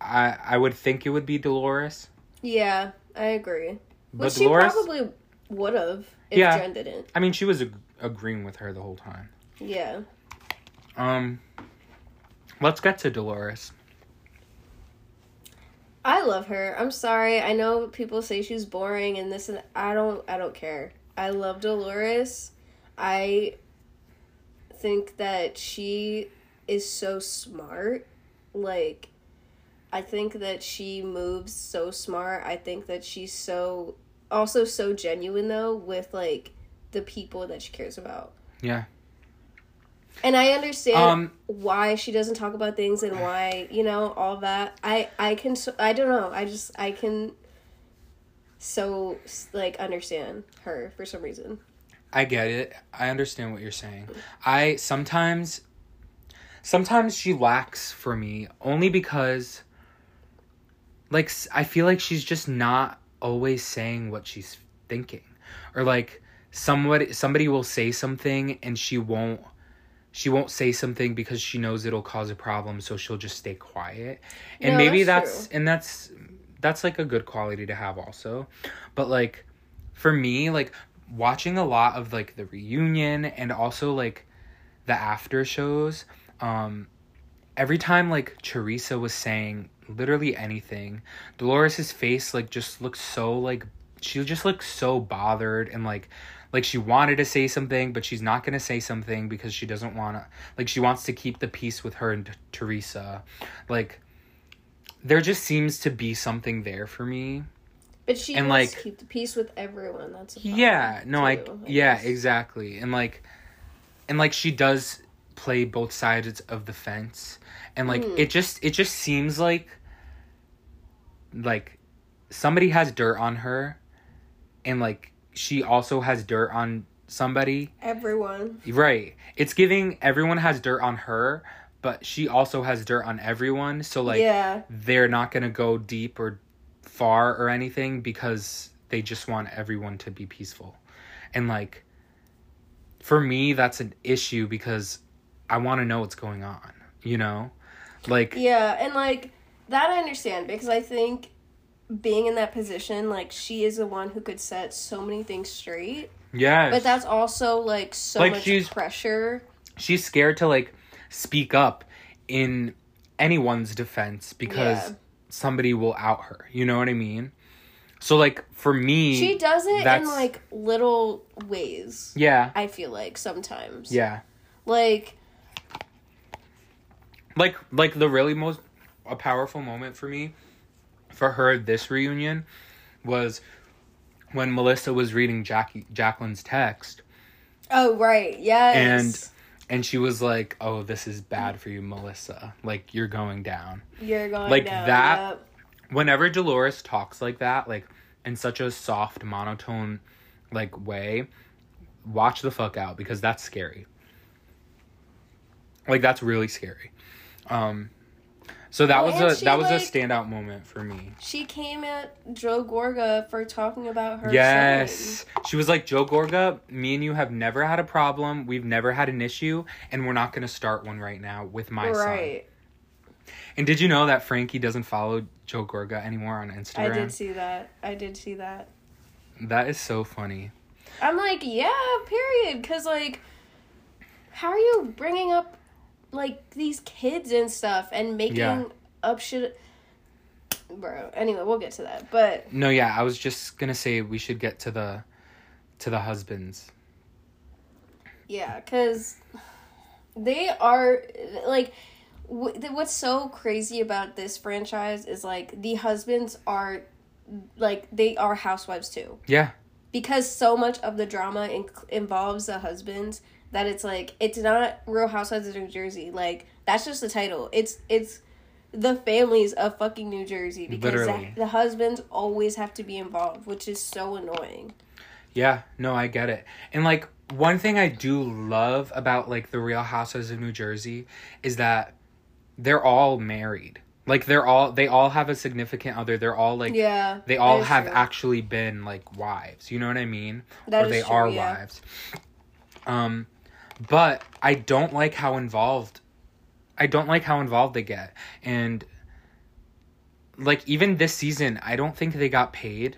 I I would think it would be Dolores. Yeah, I agree. But Which Dolores, she probably would have if Yeah. Jen didn't. I mean, she was ag- agreeing with her the whole time. Yeah. Um, let's get to Dolores. I love her. I'm sorry. I know people say she's boring and this and I don't I don't care. I love Dolores. I think that she is so smart. Like I think that she moves so smart. I think that she's so also so genuine though with like the people that she cares about. Yeah. And I understand Um, why she doesn't talk about things and why you know all that i i can i don't know i just i can so like understand her for some reason I get it. I understand what you're saying. I sometimes sometimes she lacks for me only because like I feel like she's just not always saying what she's thinking. Or like somebody somebody will say something and she won't she won't say something because she knows it'll cause a problem, so she'll just stay quiet. And No, maybe that's that's and that's that's like a good quality to have also. But like for me, like watching a lot of like the reunion and also like the after shows, um every time like Teresa was saying literally anything, Dolores's face like just looked so like she just looked so bothered and like like she wanted to say something but she's not going to say something because she doesn't want to like she wants to keep the peace with her and T- Teresa. Like there just seems to be something there for me. But she And, wants like- to keep the peace with everyone. That's Yeah, no, I, too, yeah, guess. exactly. And like and like she does play both sides of the fence. And like Hmm. it just it just seems like like somebody has dirt on her and like she also has dirt on somebody. Everyone. Right. It's giving everyone has dirt on her, but she also has dirt on everyone. So like yeah. they're not going to go deep or far or anything because they just want everyone to be peaceful. And like for me that's an issue because I want to know what's going on, you know? Like Yeah, and like that I understand because I think being in that position, like she is the one who could set so many things straight. yes. But that's also like so Like, much she's- pressure. she's scared to like speak up in anyone's defense because Yeah. somebody will out her. You know what I mean? So like for me She does it in like little ways. Yeah. I feel like sometimes. Yeah. Like like like the really most a powerful moment for me for her this reunion was when Melissa was reading Jackie Jacqueline's text oh right, yes. and and she was like, "Oh, this is bad for you, Melissa. Like you're going down." you're going like down, that- yep. Whenever Dolores talks like that, like in such a soft monotone like way, watch the fuck out because that's scary. Like that's really scary. Um so that Well, was a she, that was like- a standout moment for me. She came at Joe Gorga for talking about her. Yes. She was like, Joe Gorga, me and you have never had a problem. We've never had an issue, and we're not going to start one right now with my son. son. Right. And did you know that Frankie doesn't follow Joe Gorga anymore on Instagram? I did see that. I did see that. That is so funny. I'm like, yeah, period. Because, like, how are you bringing up, like, these kids and stuff and making Yeah. up shit? Bro, anyway, we'll get to that. But, No, yeah, I was just gonna say we should get to the to the husbands. yeah, because they are, like, th- what's so crazy about this franchise is, like, the husbands are, like, they are housewives too. Yeah, because so much of the drama in- involves the husbands that it's like it's not Real Housewives of New Jersey. Like that's just the title. It's it's the families of fucking New Jersey because Literally. the, husbands always have to be involved, which is so annoying. yeah, no, I get it. And like one thing I do love about like the Real Housewives of New Jersey is that they're all married. Like they're all they all have a significant other. They're all like Yeah, they all have true. actually been like wives. You know what I mean? That or is they true, are yeah. wives. Um, but I don't like how involved. I don't like how involved they get, and like even this season, I don't think they got paid.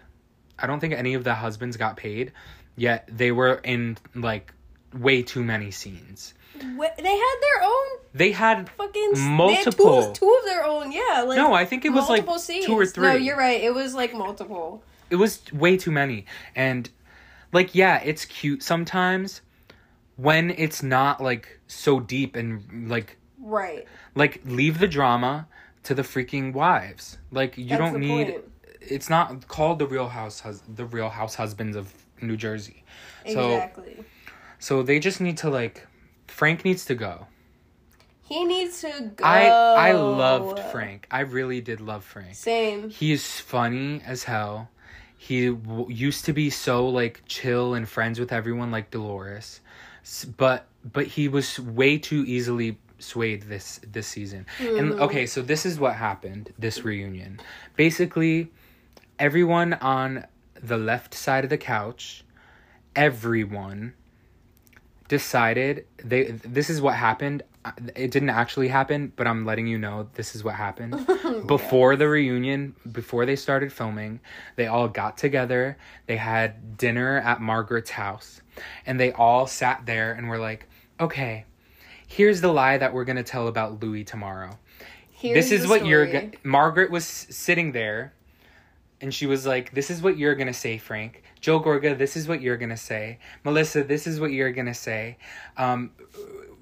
I don't think any of the husbands got paid, yet they were in like way too many scenes. Wh- They had their own They had fucking They Multiple. had two, two of their own. Yeah, like no, I think it was like scenes. two or three. No, you're right. It was like multiple. it was way too many and like yeah it's cute sometimes when it's not like so deep and like Right. like leave the drama to the freaking wives like you That's don't need point. it's not called the real house hus- the real house husbands of new jersey so Exactly. so they just need to like frank needs to go He needs to go. i i loved frank i really did love frank Same. He is funny as hell. He w- used to be so like chill and friends with everyone like Dolores, but but he was way too easily swayed this this season. And hmm. okay, so this is what happened this reunion. Basically, everyone on the left side of the couch, everyone decided they this is what happened. It didn't actually happen, but I'm letting you know this is what happened. Before the reunion, before they started filming, they all got together. They had dinner at Margaret's house, and they all sat there and were like, "Okay, here's the lie that we're gonna tell about Luis tomorrow. Here's this is what you're. story. Go- Margaret was sitting there, and she was like, "This is what you're gonna say, Frank. Joe Gorga, this is what you're gonna say. Melissa, this is what you're gonna say. Um,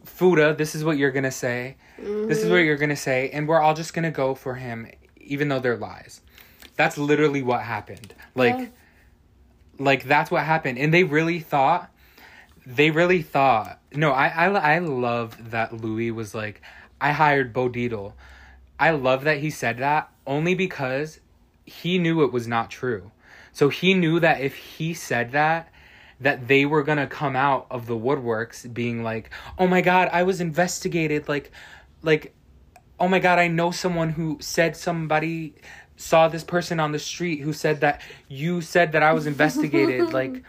Fuda, this is what you're gonna say. This is what mm-hmm. you're gonna say, and we're all just gonna go for him, even though they're lies. That's literally what happened. Like, Yeah. like that's what happened, and they really thought they really thought no I, I i love that luis was like i hired bo Dietl. i love that he said that only because he knew it was not true so he knew that if he said that that they were gonna come out of the woodworks being like oh my god i was investigated like like oh my god i know someone who said somebody saw this person on the street who said that you said that i was investigated like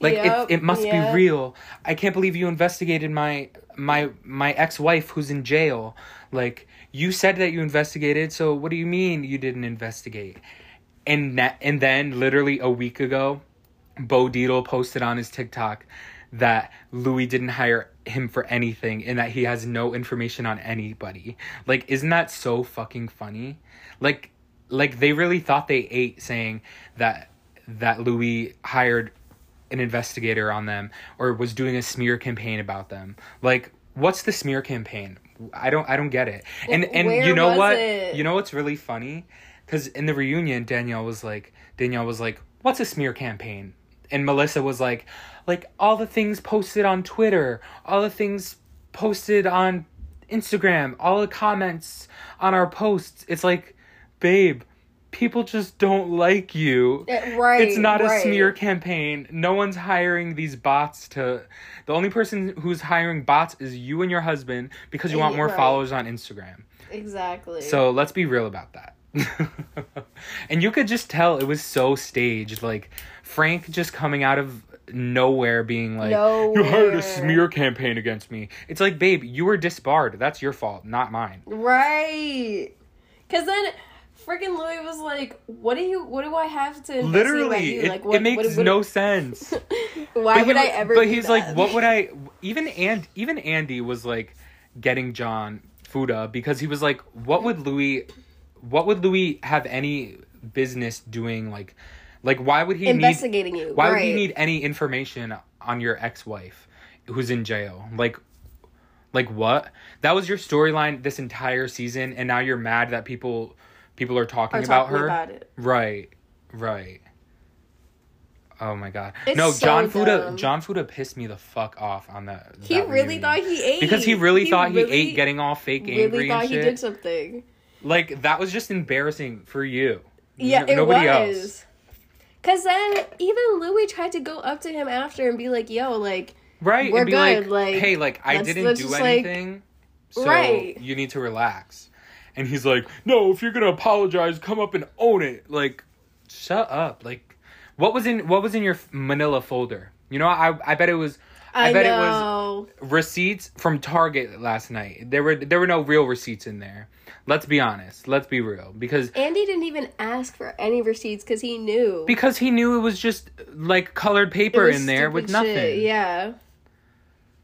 like Yep, it, it must yep. be real. I can't believe you investigated my my my ex-wife who's in jail. Like you said that you investigated so what do you mean you didn't investigate? And that and then literally a week ago bo Dietl posted on his tiktok that luis didn't hire him for anything and that he has no information on anybody like isn't that so fucking funny like like they really thought they ate saying that that luis hired an investigator on them or was doing a smear campaign about them. Like what's the smear campaign? I don't I don't get it. And and Where you know what? it? You know what's really funny? Cuz in the reunion Danielle was like Danielle was like, "What's a smear campaign?" And Melissa was like, "Like all the things posted on Twitter, all the things posted on Instagram, all the comments on our posts." It's like, "Babe, people just don't like you." Yeah, right. it's not a smear campaign. No one's hiring these bots to. The only person who's hiring bots is you and your husband because you want more eh, Right. followers on Instagram. Exactly. So let's be real about that. and you could just tell it was so staged. Like Frank just coming out of nowhere being like, "You hired a smear campaign against me." It's like, babe, you were disbarred. That's your fault, not mine. Right. Cause then freaking Luis was like, "What do you? What do I have to Literally, it, Like, what, it makes what, what- no sense. Why But he would I ever? But he's that? like, what would I? Even and even Andy was like getting John Fuda because he was like, what would Luis, what would Luis have any business doing? Like, like why would he need? investigating you. Why right. would he need any information on your ex-wife who's in jail? Like, like what? That was your storyline this entire season, and now you're mad that people people are talking Are about talking her. about it. Right, right. Oh my god. It's no, so John Fuda. John Fuda pissed me the fuck off on that. He that really reunion. thought he ate because he really thought he ate getting all fake Really angry thought and he did something. Like that was just embarrassing for you. Yeah, it nobody was. else. Cause then even Luis tried to go up to him after and be like, "Yo, like, Right, We're and be good, like, like, "Hey, like I didn't let's do just, like- anything, so Right. you need to relax." And he's like, "No, if you're gonna apologize, come up and own it." Like, shut up. Like, what was in what was in your Manila folder? You know, I I bet it was. I, I, bet know." it was receipts from Target last night. There were there were no real receipts in there. Let's be honest. Let's be real because Andy didn't even ask for any receipts because he knew because he knew it was just like colored paper in there with nothing. shit, Yeah,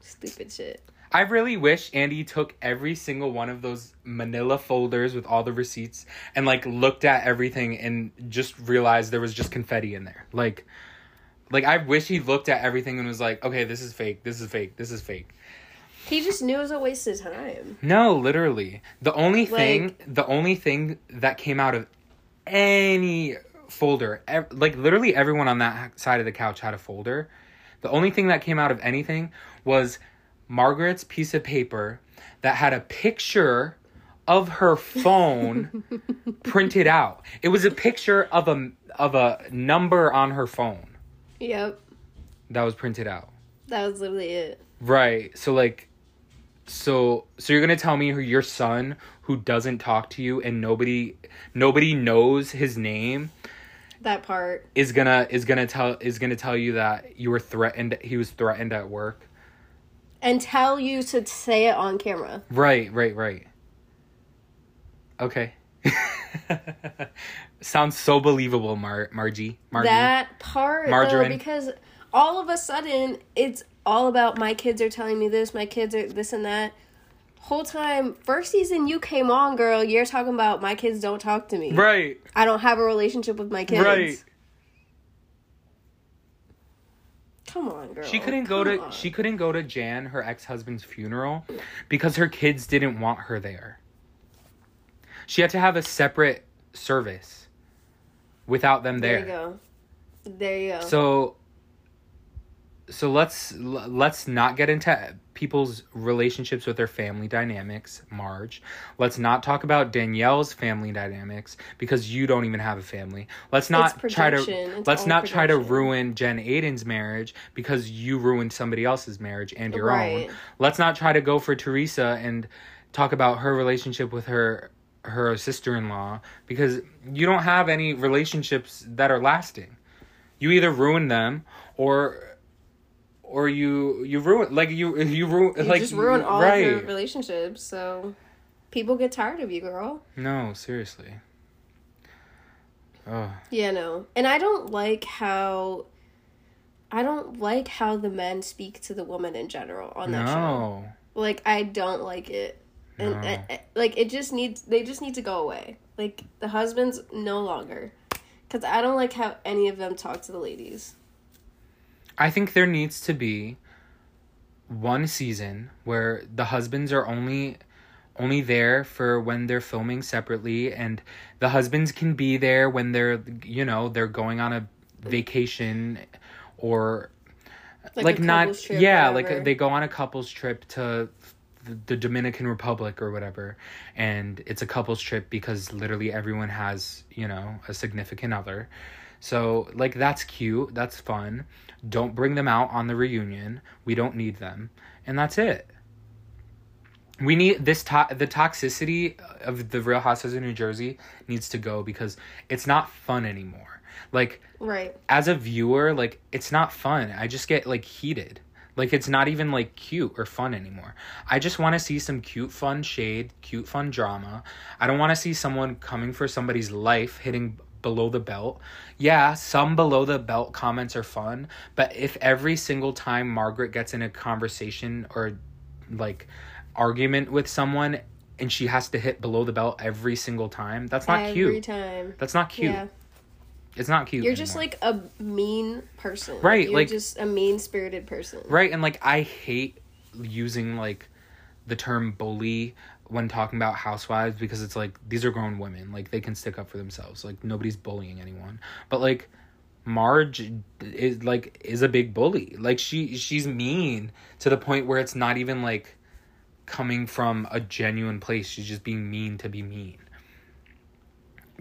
stupid shit. I really wish Andy took every single one of those manila folders with all the receipts and like looked at everything and just realized there was just confetti in there. Like like I wish he looked at everything and was like, "Okay, this is fake. This is fake. This is fake." He just knew it was a waste of time. No, literally. The only thing the only thing that came out of any folder, ev- like literally everyone on that side of the couch had a folder. The only thing that came out of anything was Margaret's piece of paper that had a picture of her phone printed out. It was a picture of a of a number on her phone Yep, that was printed out. that was literally it. Right. So like so so you're going to tell me who your son who doesn't talk to you and nobody nobody knows his name That part. is going to is going to tell is going to tell you that you were threatened he was threatened at work. and tell you to say it on camera. Right, right, right. Okay. Sounds so believable, Mar- Margie. Margie. That part Margarine. though, because all of a sudden it's all about my kids are telling me this, my kids are this and that. Whole time, first season you came on, girl. You're talking about my kids don't talk to me. right, I don't have a relationship with my kids. right. Come on, girl. She couldn't go Come to on. she couldn't go to Jan, her ex-husband's funeral because her kids didn't want her there. She had to have a separate service without them There there. you go. There you go. So so let's let's not get into people's relationships with their family dynamics, Marge. Let's not talk about Danielle's family dynamics because you don't even have a family. Let's not try to. It's let's not try to ruin Jen Aydin's marriage because you ruined somebody else's marriage and your Right. own. Let's not try to go for Teresa and talk about her relationship with her her sister-in-law because you don't have any relationships that are lasting. You either ruin them or or you you ruin like you you ruin you like just ruin all right. of your relationships, so people get tired of you, girl. No, seriously. Oh, Yeah, no. And I don't like how I don't like how the men speak to the woman in general on that show. Like I don't like it. And No. I- I- like it just needs they just need to go away. Like the husbands no longer. Cuz I don't like how any of them talk to the ladies. I think there needs to be one season where the husbands are only only there for when they're filming separately and the husbands can be there when they're you know they're going on a vacation or Like, like, not yeah like they go on a couples trip to the, the dominican republic or whatever and it's a couples trip because literally everyone has you know a significant other. So like that's cute. That's fun. Don't bring them out on the reunion. We don't need them. And that's it. We need this to- the toxicity of the real houses of new jersey needs to go because it's not fun anymore. Like Right. as a viewer, like it's not fun. I just get like heated. Like it's not even like cute or fun anymore. I just want to see some cute fun shade, cute fun drama. I don't want to see someone coming for somebody's life hitting below the belt. Yeah, some below the belt comments are fun, but if every single time Margaret gets in a conversation or like argument with someone and she has to hit below the belt every single time, that's not Every cute. Every time. That's not cute. Yeah. It's not cute. You're just like a mean person. Right, You're like- just a mean spirited person. Right, and like I hate using like the term bully when talking about housewives because it's like these are grown women, like they can stick up for themselves. Like nobody's bullying anyone. But like Marge is like is a big bully. Like she she's mean to the point where it's not even like coming from a genuine place. She's just being mean to be mean.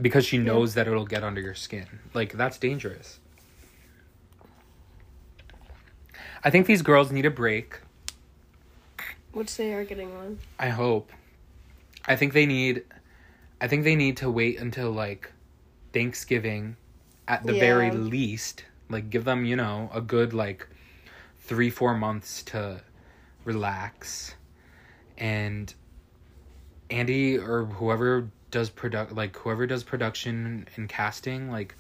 Because she knows that it'll get under your skin. Like that's dangerous. I think these girls need a break. Which they are getting one. I hope. I think they need I think they need to wait until like Thanksgiving at the very least. Like give them, you know, a good like 3 4 months to relax. And Andy or whoever does product like whoever does production and casting like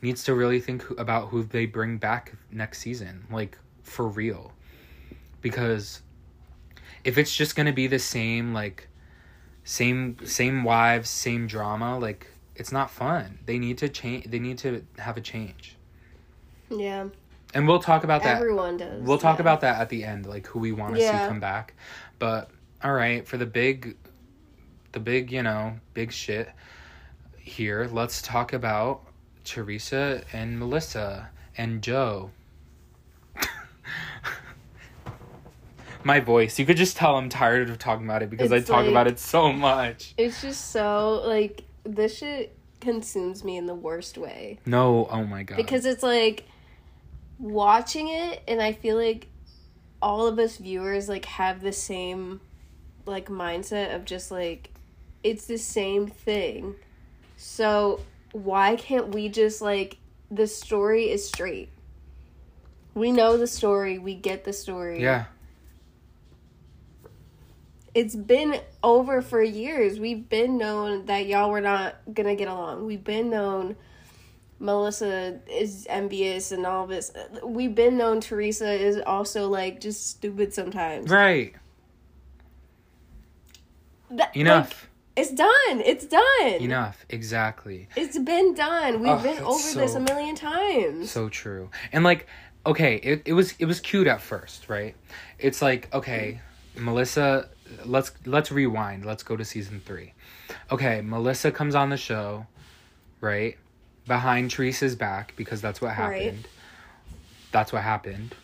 needs to really think about who they bring back next season like for real because if it's just gonna be the same like same same wives same drama like it's not fun they need to change they need to have a change Yeah. and we'll talk about that Everyone does. We'll talk yeah. about that at the end, like who we want to Yeah. see come back. But all right, for the big, the big, you know, big shit here. Let's talk about Teresa and Melissa and Joe. My voice. You could just tell I'm tired of talking about it because It's I talk like- about it so much. It's just so like this shit consumes me in the worst way. No, oh my god. Because it's like watching it and I feel like all of us viewers like have the same like mindset of just like it's the same thing. So why can't we just like the story is straight. We know the story, we get the story. yeah, it's been over for years. We've been known that y'all were not gonna get along. We've been known Melissa is envious and all this. We've been known Teresa is also like just stupid sometimes. Right. That- Enough. like, it's done. It's done. Enough. Exactly. It's been done. We've Oh, been over this a million times. So true. And like, okay, it, it was it was cute at first, right? It's like, okay, mm-hmm. Melissa let's let's rewind. Let's go to season three. Okay, Melissa comes on the show, right? Behind Teresa's back, because that's what happened. Right. That's what happened.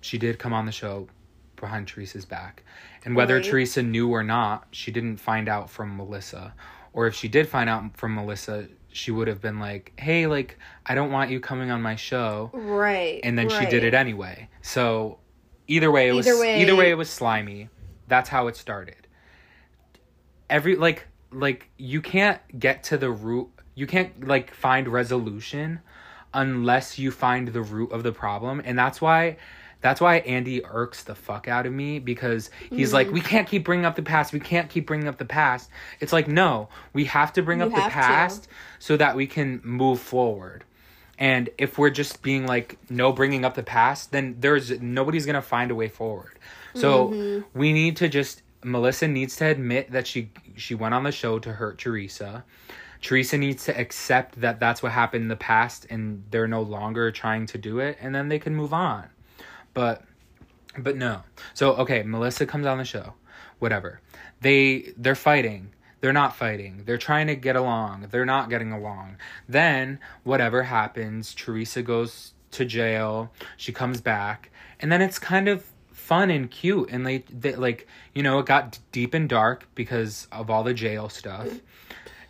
She did come on the show behind Teresa's back. And whether Right. Teresa knew or not, she didn't find out from Melissa. Or if she did find out from Melissa, she would have been like, hey, like, I don't want you coming on my show. right. And then she did it anyway. So either way, it was Either way- either way it was slimy. That's how it started. Every like like you can't get to the root you can't like find resolution unless you find the root of the problem and that's why that's why Andy irks the fuck out of me because he's like Mm-hmm. we can't keep bringing up the past we can't keep bringing up the past it's like no we have to bring You up the have to. past so that we can move forward and if we're just being like no bringing up the past then there's nobody's gonna find a way forward so Mm-hmm. we need to just melissa needs to admit that she she went on the show to hurt teresa teresa needs to accept that that's what happened in the past and they're no longer trying to do it and then they can move on but but no. So okay melissa comes on the show. Whatever. They they're fighting. They're not fighting. They're trying to get along. They're not getting along. Then whatever happens teresa goes to jail. She comes back. And then it's kind of fun and cute. And they, they like you know it got deep and dark because of all the jail stuff.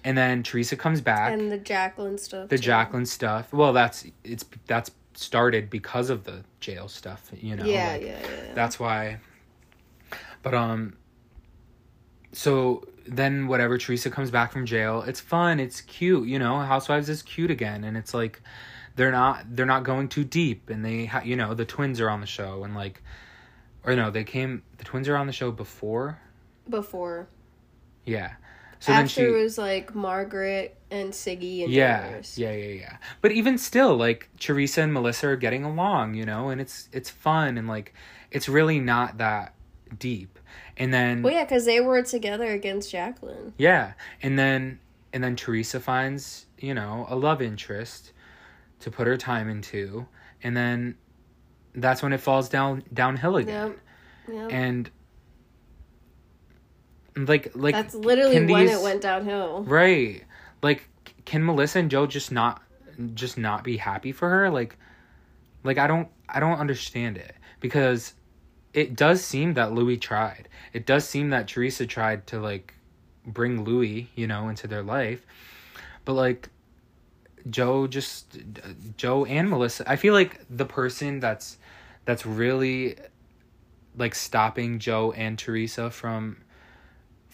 And then teresa comes back. And the Jacqueline stuff. the too. Jacqueline stuff. Well, that's it's that's started because of the jail stuff, you know. Yeah, like, yeah, yeah. That's why. But um. So then, whatever Teresa comes back from jail, it's fun, it's cute, you know. Housewives is cute again, and it's like they're not they're not going too deep, and they ha- you know the twins are on the show, and like, or no, they came the twins are on the show before, Before. yeah. So After it was like Margaret and Siggy and yeah yeah yeah yeah but even still like teresa and melissa are getting along you know and it's it's fun and like it's really not that deep and then Well, yeah, because they were together against Jacqueline. yeah and then and then teresa finds you know a love interest to put her time into and then that's when it falls down downhill again Yep. Yep. and like like That's literally when these- it went downhill. Right. Like can Melissa and Joe just not just not be happy for her? Like like I don't I don't understand it because it does seem that Luis tried. It does seem that Teresa tried to like bring Luis, you know, into their life. But like Joe just Joe and Melissa, I feel like the person that's that's really like stopping Joe and Teresa from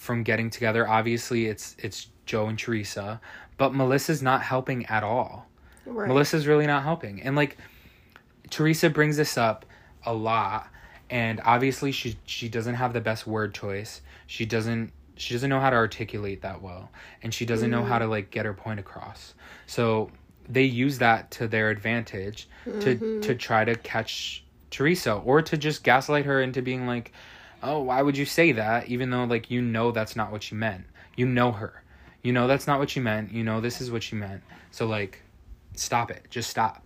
from getting together. Obviously, it's it's Joe and Teresa, but Melissa's not helping at all. Right. Melissa's really not helping. And like Teresa brings this up a lot and obviously she she doesn't have the best word choice. She doesn't she doesn't know how to articulate that well and she doesn't know how to mm. like get her point across. So they use that to their advantage to to mm-hmm. try to catch Teresa or to just gaslight her into being like, "Oh, why would you say that?" even though like you know that's not what she meant. You know her. You know that's not what she meant. You know this is what she meant. So like stop it. Just stop.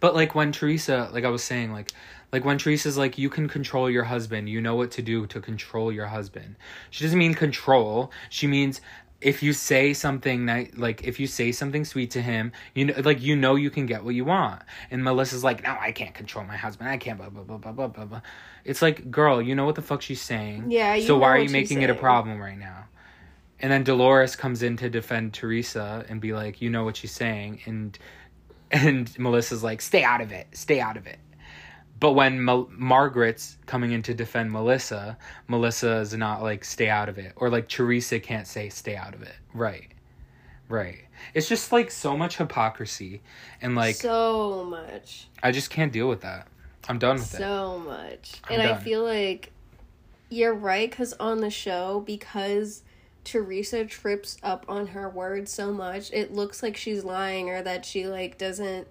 But like when Teresa, like I was saying, like like when Teresa's like, you can control your husband, you know what to do to control your husband. She doesn't mean control. She means if you say something that like if you say something sweet to him, you know like you know you can get what you want. And Melissa's like, No, I can't control my husband. I can't blah blah blah blah blah blah blah. It's like, girl, you know what the fuck she's saying. Yeah, you So why are you making it a problem right now? And then Dolores comes in to defend Teresa and be like, you know what she's saying, and and Melissa's like, stay out of it, stay out of it. But when Mal- Margaret's coming in to defend Melissa, Melissa is not like, stay out of it, or like Teresa can't say, stay out of it. Right, right. It's just like so much hypocrisy, and like so much. I just can't deal with that. I'm done with it. So much. I'm and I feel like you're right because on the show because teresa trips up on her words so much it looks like she's lying or that she like doesn't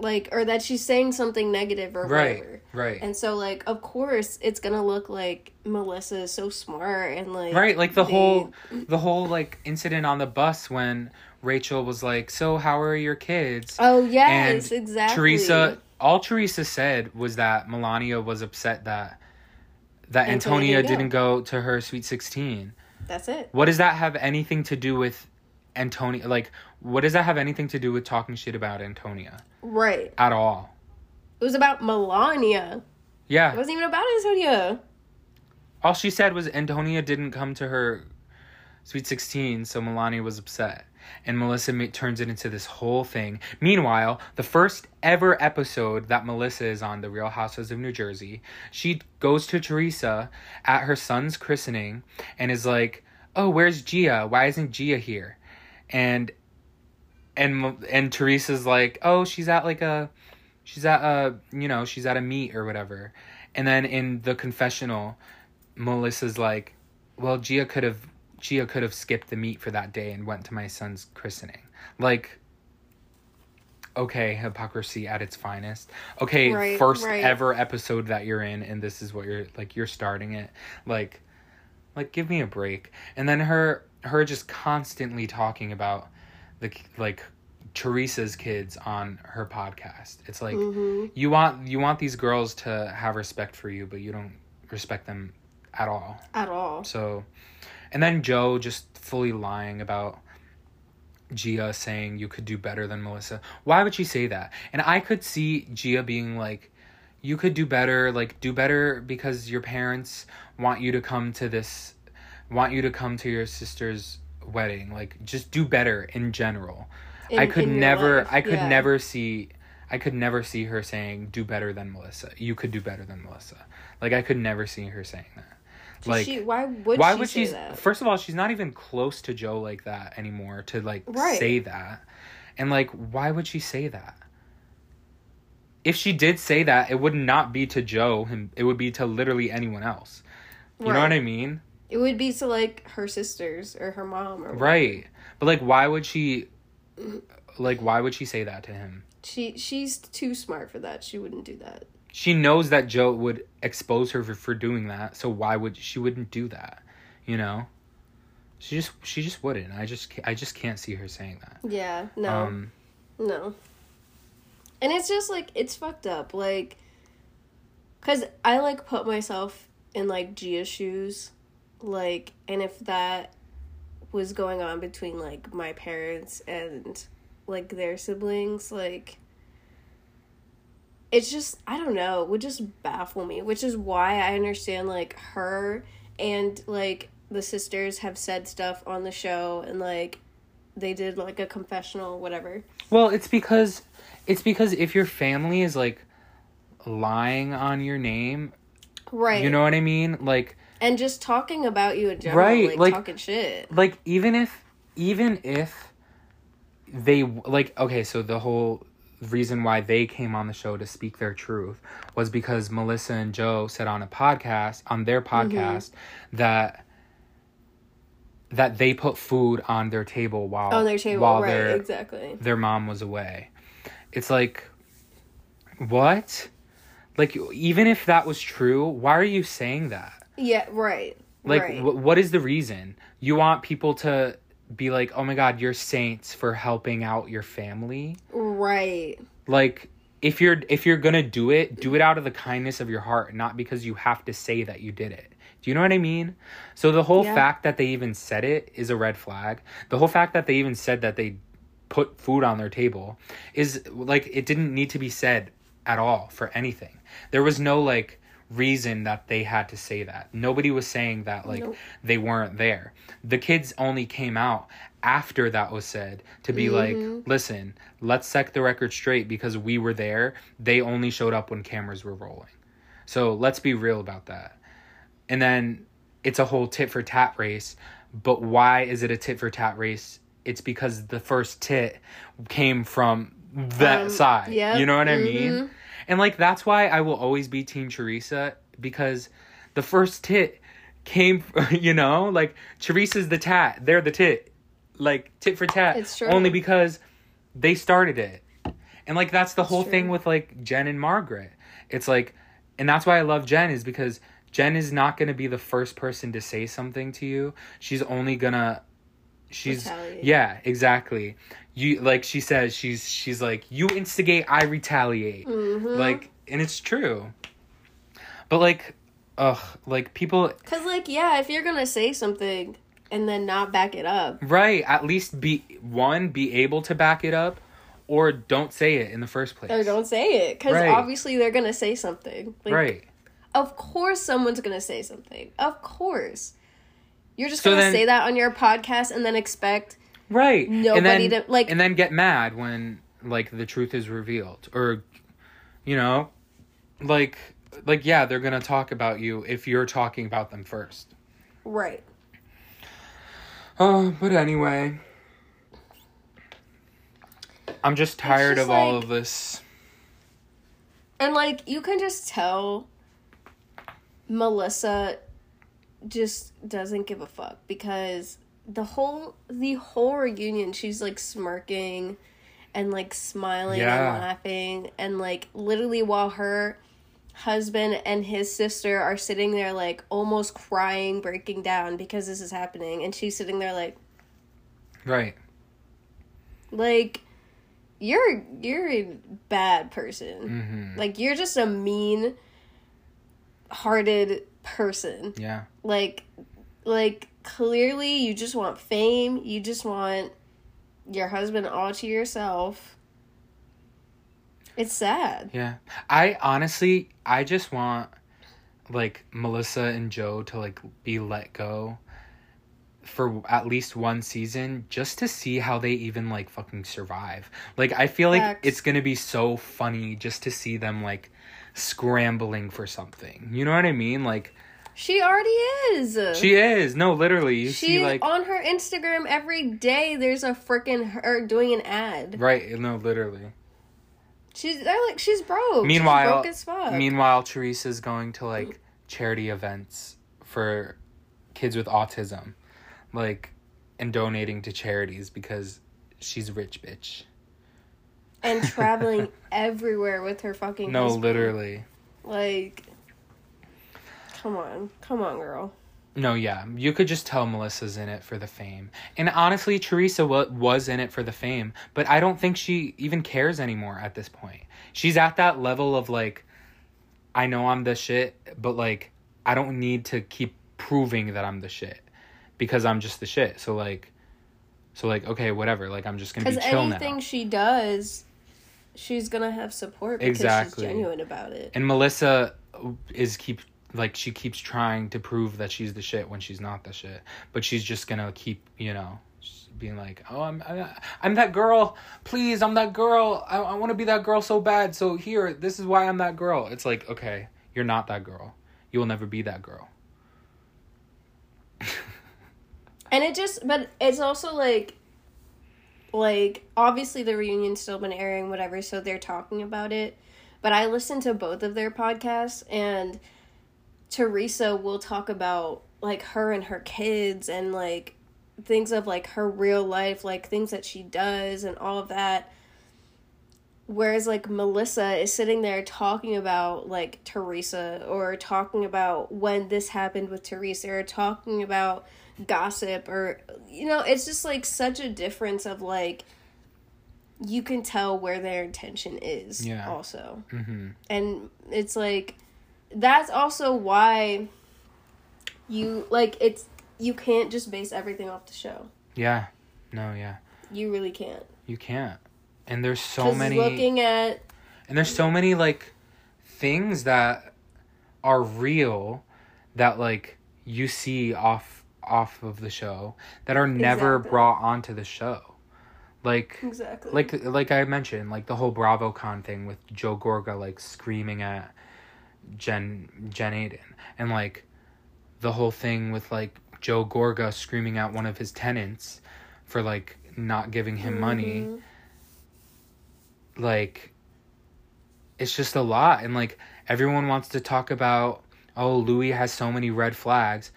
like or that she's saying something negative or Right. whatever Right. and so like of course it's gonna look like melissa is so smart and like right like the they- whole the whole like incident on the bus when rachel was like so how are your kids oh yes and exactly teresa all teresa said was that milania was upset that that Antonia antonia didn't go. didn't go to her sweet 16 that's it what does that have anything to do with antonia like what does that have anything to do with talking shit about antonia? Right. At all. It was about milania. Yeah. It wasn't even about antonia. All she said was antonia didn't come to her sweet 16 so milania was upset. And melissa ma- turns it into this whole thing. Meanwhile the first ever episode that melissa is on the real houses of new jersey she goes to teresa at her son's christening and is like oh where's gia? Why isn't gia here and and and teresa's like oh she's at like a she's at a you know she's at a meet or whatever. And then in the confessional melissa's like well gia could have gia could have skipped the meet for that day and went to my son's christening. Like okay hypocrisy at its finest. Okay Right, first right. ever episode that you're in and this is what you're like you're starting it. Like like give me a break. And then her her just constantly talking about the like teresa's kids on her podcast. It's like hmm you want you want these girls to have respect for you but you don't respect them at all. At all. So and then joe just fully lying about gia saying you could do better than melissa. Why would she say that? And i could see gia being like you could do better like do better because your parents want you to come to this want you to come to your sister's wedding like just do better in general I could never I could yeah. never see I could never see her saying do better than Melissa. You could do better than Melissa. Like I could never see her saying that. Like she, why would why she would she? First of all, she's not even close to Joe like that anymore to like Right. say that. And like why would she say that? If she did say that, it would not be to Joe, him it would be to literally anyone else. You know what I mean? It would be to like her sisters or her mom or whatever. Right. But like why would she like why would she say that to him? She she's too smart for that. She wouldn't do that. she knows that Joe would expose her for, for doing that, so why would she wouldn't do that? You know? She just she just wouldn't. I just I just can't see her saying that. Yeah, no. Um No. And it's just like it's fucked up like cuz I like put myself in like Gia's shoes like and if that was going on between like my parents and like their siblings like it's just I don't know, it would just baffle me, which is why I understand like her and like the sisters have said stuff on the show and like they did like a confessional whatever. well, it's because it's because if your family is like lying on your name, Right. you know what I mean? Like and just talking about you in general, Right, like, like- talking shit. like even if even if they like okay so the whole reason why they came on the show to speak their truth was because melissa and joe said on a podcast on their Mm-hmm. podcast that that they put food on their table while On their table, while right? their Exactly. their mom was away it's like what like even if that was true why are you saying that Yeah. Right. like, right. wh- what is the reason? You want people to be like, oh my God, you're saints for helping out your family? right. Like, if you're if you're gonna do it, do it out of the kindness of your heart, not because you have to say that you did it. Do you know what I mean? So the whole Yeah. fact that they even said it is a red flag. The whole fact that they even said that they put food on their table is like it didn't need to be said at all for anything. There was no like reason that they had to say that. Nobody was saying that like Nope. they weren't there. The kids only came out after that was said to be like, listen, let's set the record straight because we were there. They only showed up when cameras were rolling. So let's be real about that. And then it's a whole tit for tat race. But why is it a tit for tat race? It's because the first tit came from that Um, side. yep, You know what I mhm. mean? And like that's why I will always be Team Teresa because the first tit came, you know, like Teresa's the tat, they're the tit, like tit for tat. It's true. Only because they started it, and like that's the whole true. thing with like Jen and Margaret. It's like, and that's why I love Jen is because Jen is not gonna be the first person to say something to you. She's only gonna she's Retaliate. yeah exactly you like she says she's she's like you instigate i retaliate Mhm. like and it's true but like ugh like people Cause like yeah, if you're gonna say something and then not back it up, right at least be one be able to back it up or don't say it in the first place or don't say it. Cause Right. obviously they're gonna say something. Like, right Of course, someone's gonna say something. Of course. You're just So gonna then- say that on your podcast and then expect right and then, to- like- and then get mad when like the truth is revealed or you know like like yeah they're gonna talk about you if you're talking about them first right. Oh, but anyway. I'm just tired just of all of this. And like you can just tell Melissa just doesn't give a fuck because the whole the whole reunion she's like smirking and like smiling Yeah. and laughing and like literally while her husband and his sister are sitting there like almost crying breaking down because this is happening and she's sitting there like Right. like you're you're a bad person hmm like you're just a mean hearted person. Yeah. Like like clearly you just want fame, you just want your husband all to yourself. It's sad. Yeah. I honestly, I just want like Melissa and Joe to like be let go for at least one season just to see how they even like fucking survive. Like I feel like Facts. it's going to be so funny just to see them like scrambling for something. You know what I mean? Like She already is. she is. No, literally. You she see like on her Instagram every day there's a freaking her doing an ad. right, no, literally. She's they're like she's broke. Meanwhile, she's broke as fuck. Meanwhile, Teresa's going to like charity events for kids with autism, like, and donating to charities because she's a rich bitch. and traveling everywhere with her fucking No, husband. literally. Like Come on. Come on, girl. No, yeah, you could just tell Melissa's in it for the fame. And honestly, Teresa wa- was in it for the fame, but I don't think she even cares anymore at this point. She's at that level of like, I know I'm the shit, but like, I don't need to keep proving that I'm the shit because I'm just the shit. So like, so like, okay, whatever. Like, I'm just gonna be Because chill anything now. she does, she's gonna have support because Exactly. she's genuine about it. And Melissa is keep like she keeps trying to prove that she's the shit when she's not the shit, but she's just gonna keep you know being like, oh, I'm I'm, that girl. Please, I'm that girl. I, I want to be that girl so bad. So here, this is why I'm that girl. It's like, okay, you're not that girl. You will never be that girl. And it just, but it's also like, like obviously the reunion's still been airing, whatever, so they're talking about it. But I listened to both of their podcasts, and Teresa will talk about like her and her kids and like things of like her real life, like things that she does and all of that. Whereas like Melissa is sitting there talking about like Teresa or talking about when this happened with Teresa or talking about gossip or you know, it's just like such a difference of like you can tell where their intention is Yeah. also. Mm-hmm. And it's like that's also why you like it's you can't just base everything off the show. Yeah. No. Yeah. You really can't. You can't. And there's so many. looking at And there's so many like things that are real that like you see off off of the show that are never Exactly. brought onto the show. Like exactly like like I mentioned, like the whole BravoCon thing with Joe Gorga like screaming at Jen Jen Aydin and like the whole thing with like Joe Gorga screaming at one of his tenants for like not giving him money Mhm. like it's just a lot and like everyone wants to talk about oh, Luis has so many red flags.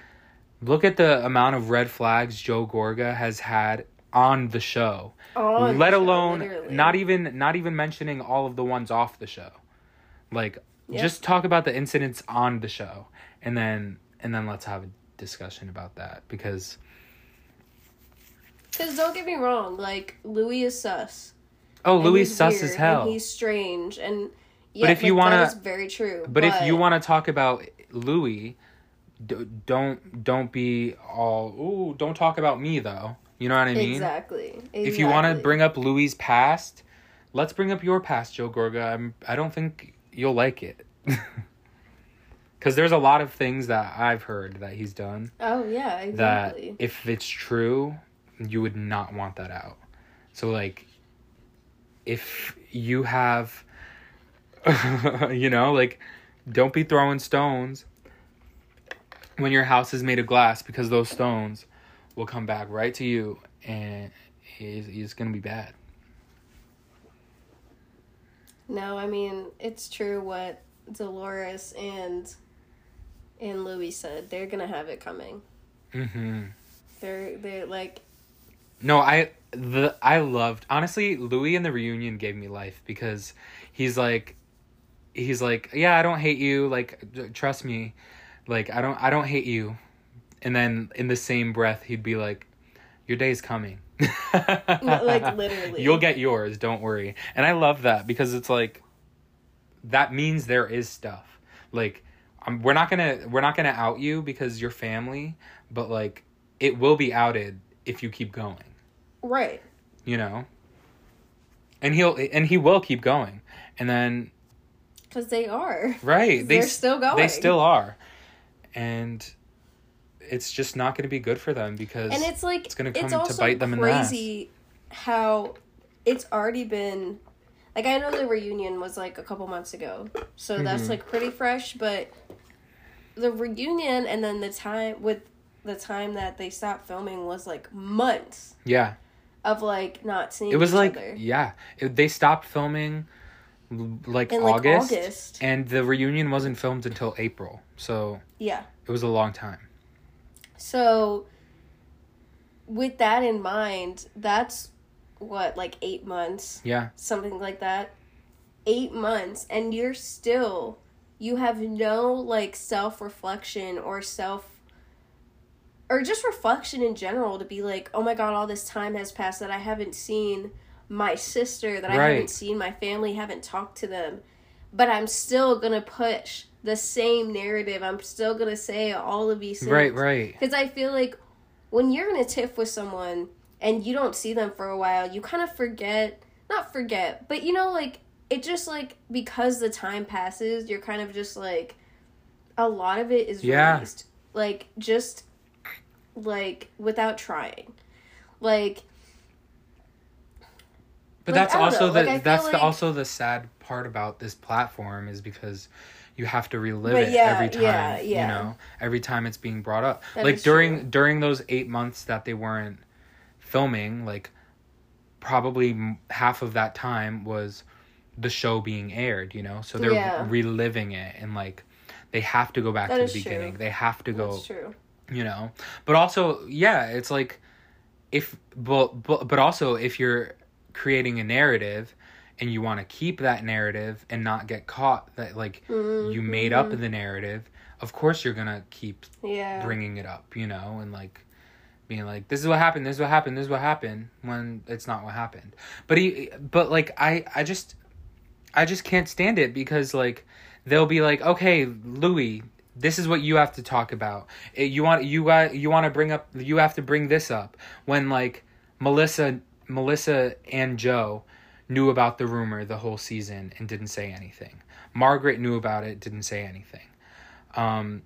Look at the amount of red flags Joe Gorga has had on the show. On let the show, alone literally. not even not even mentioning all of the ones off the show. Like Yeah. just talk about the incidents on the show and then and then let's have a discussion about that because Because don't get me wrong, like Luis is sus. oh Luis sus weird, as hell. He's strange, and yeah, but if you wanna- that is very true. But, if you want to talk about Luis, d- don't don't be all ooh. Don't talk about me though. You know what I mean? exactly, If you want to bring up Luis' past, let's bring up your past, Joe Gorga. I'm, I don't think you'll like it. Because there's a lot of things that I've heard that he's done oh yeah, that exactly. if it's true, you would not want that out. So like if you have you know, like don't be throwing stones when your house is made of glass because those stones will come back right to you and it's, it's going to be bad. No, I mean it's true what Dolores and and Luis said. They're gonna have it coming. Mhm. They're they're like No, I the I loved honestly Luis in the reunion gave me life because he's like he's like yeah I don't hate you like trust me like I don't I don't hate you and then in the same breath he'd be like your day's coming like, literally. you'll get yours don't worry and I love that because it's like that means there is stuff like um, we're not gonna we're not gonna out you because you're family but like it will be outed if you keep going right. you know and he'll and he will keep going and then Because they are. right they They're still going. they still are and it's just not going to be good for them because and it's like it's gonna it's come to bite them in the ass. crazy how it's already been like I know the reunion was like a couple months ago, so that's Mhm. like pretty fresh. But the reunion and then the time with the time that they stopped filming was like months yeah of like not seeing. it was each like other. yeah it, they stopped filming like in like august, August. and the reunion wasn't filmed until april so Yeah. it was a long time So, with that in mind, that's what like eight months. yeah. Something like that? Eight months and you're still you have no like self-reflection or self or just reflection in general to be like oh my god all this time has passed that i haven't seen my sister that i haven't seen my family haven't talked to them but i'm still gonna push the same narrative i'm still gonna say all of these things right right because I feel like when you're in a tiff with someone and you don't see them for a while, you kind of forget, not forget, but you know, like, it just like, because the time passes, you're kind of just like, a lot of it is Yeah. released. Like, just, like, without trying. Like, But Like, that's also know, the like, that's the like- also the sad part about this platform is because you have to relive But it yeah, every time. yeah, yeah. You know, every time it's being brought up. That like during true. during those eight months that they weren't filming, like probably half of that time was the show being aired. You know, so they're reliving it and like they have to go back That to the true. beginning. They have to go you know but also yeah it's like if but but, but also if you're creating a narrative and you want to keep that narrative and not get caught that like you mm-hmm, made up mm-hmm. the narrative of course you're gonna keep Yeah. bringing it up you know and like being like this is what happened this is what happened this is what happened when it's not what happened. But he but like i i just i just can't stand it because like they'll be like okay luis this is what you have to talk about. Eh, you want you got you want to bring up you have to bring this up. When like melissa melissa and joe knew about the rumor the whole season and didn't say anything margaret knew about it didn't say anything um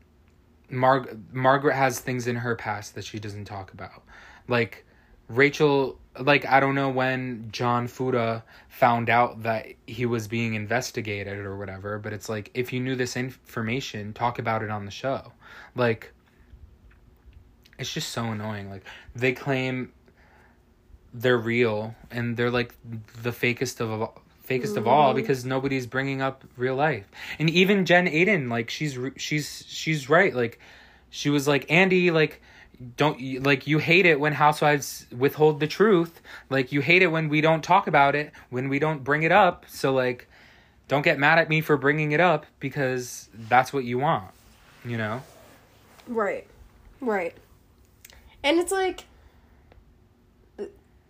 Mar- Margaret has things in her past that she doesn't talk about. Like Rachel like I don't know when John Fuda found out that he was being investigated or whatever, but it's like if you knew this information, talk about it on the show. Like it's just so annoying. Like they claim they're real and they're like the fakest of fakest of all mm-hmm. because nobody's bringing up real life. And even Jen Aydin, like she's she's she's right. Like she was like Andy, like don't you- like you hate it when housewives withhold the truth. Like you hate it when we don't talk about it, when we don't bring it up. So like don't get mad at me for bringing it up because that's what you want, you know? Right. Right. And it's like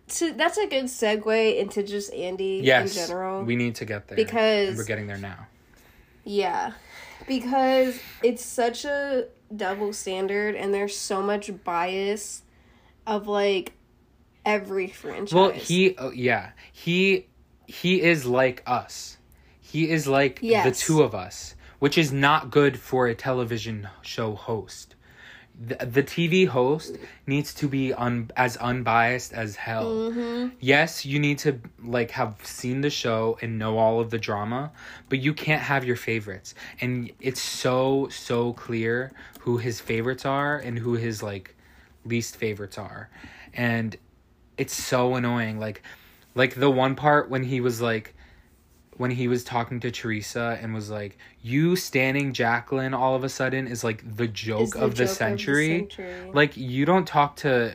so that's a good segue into just Andy Yes. in general. We need to get there. Because- we're getting there now. Yeah. Because it's such a double standard and there's so much bias of like every franchise. Well, he oh, yeah, he he is like us. He is like the two of us, which is not good for a television show host. The, the TV host needs to be un, as unbiased as hell. Mm-hmm. Yes, you need to like have seen the show and know all of the drama, but you can't have your favorites. And it's so so clear who his favorites are and who his like least favorites are. And it's so annoying like like the one part when he was like when he was talking to Teresa and was like, "You standing Jacqueline all of a sudden is like the joke, the of, the joke century. century. Like you don't talk to,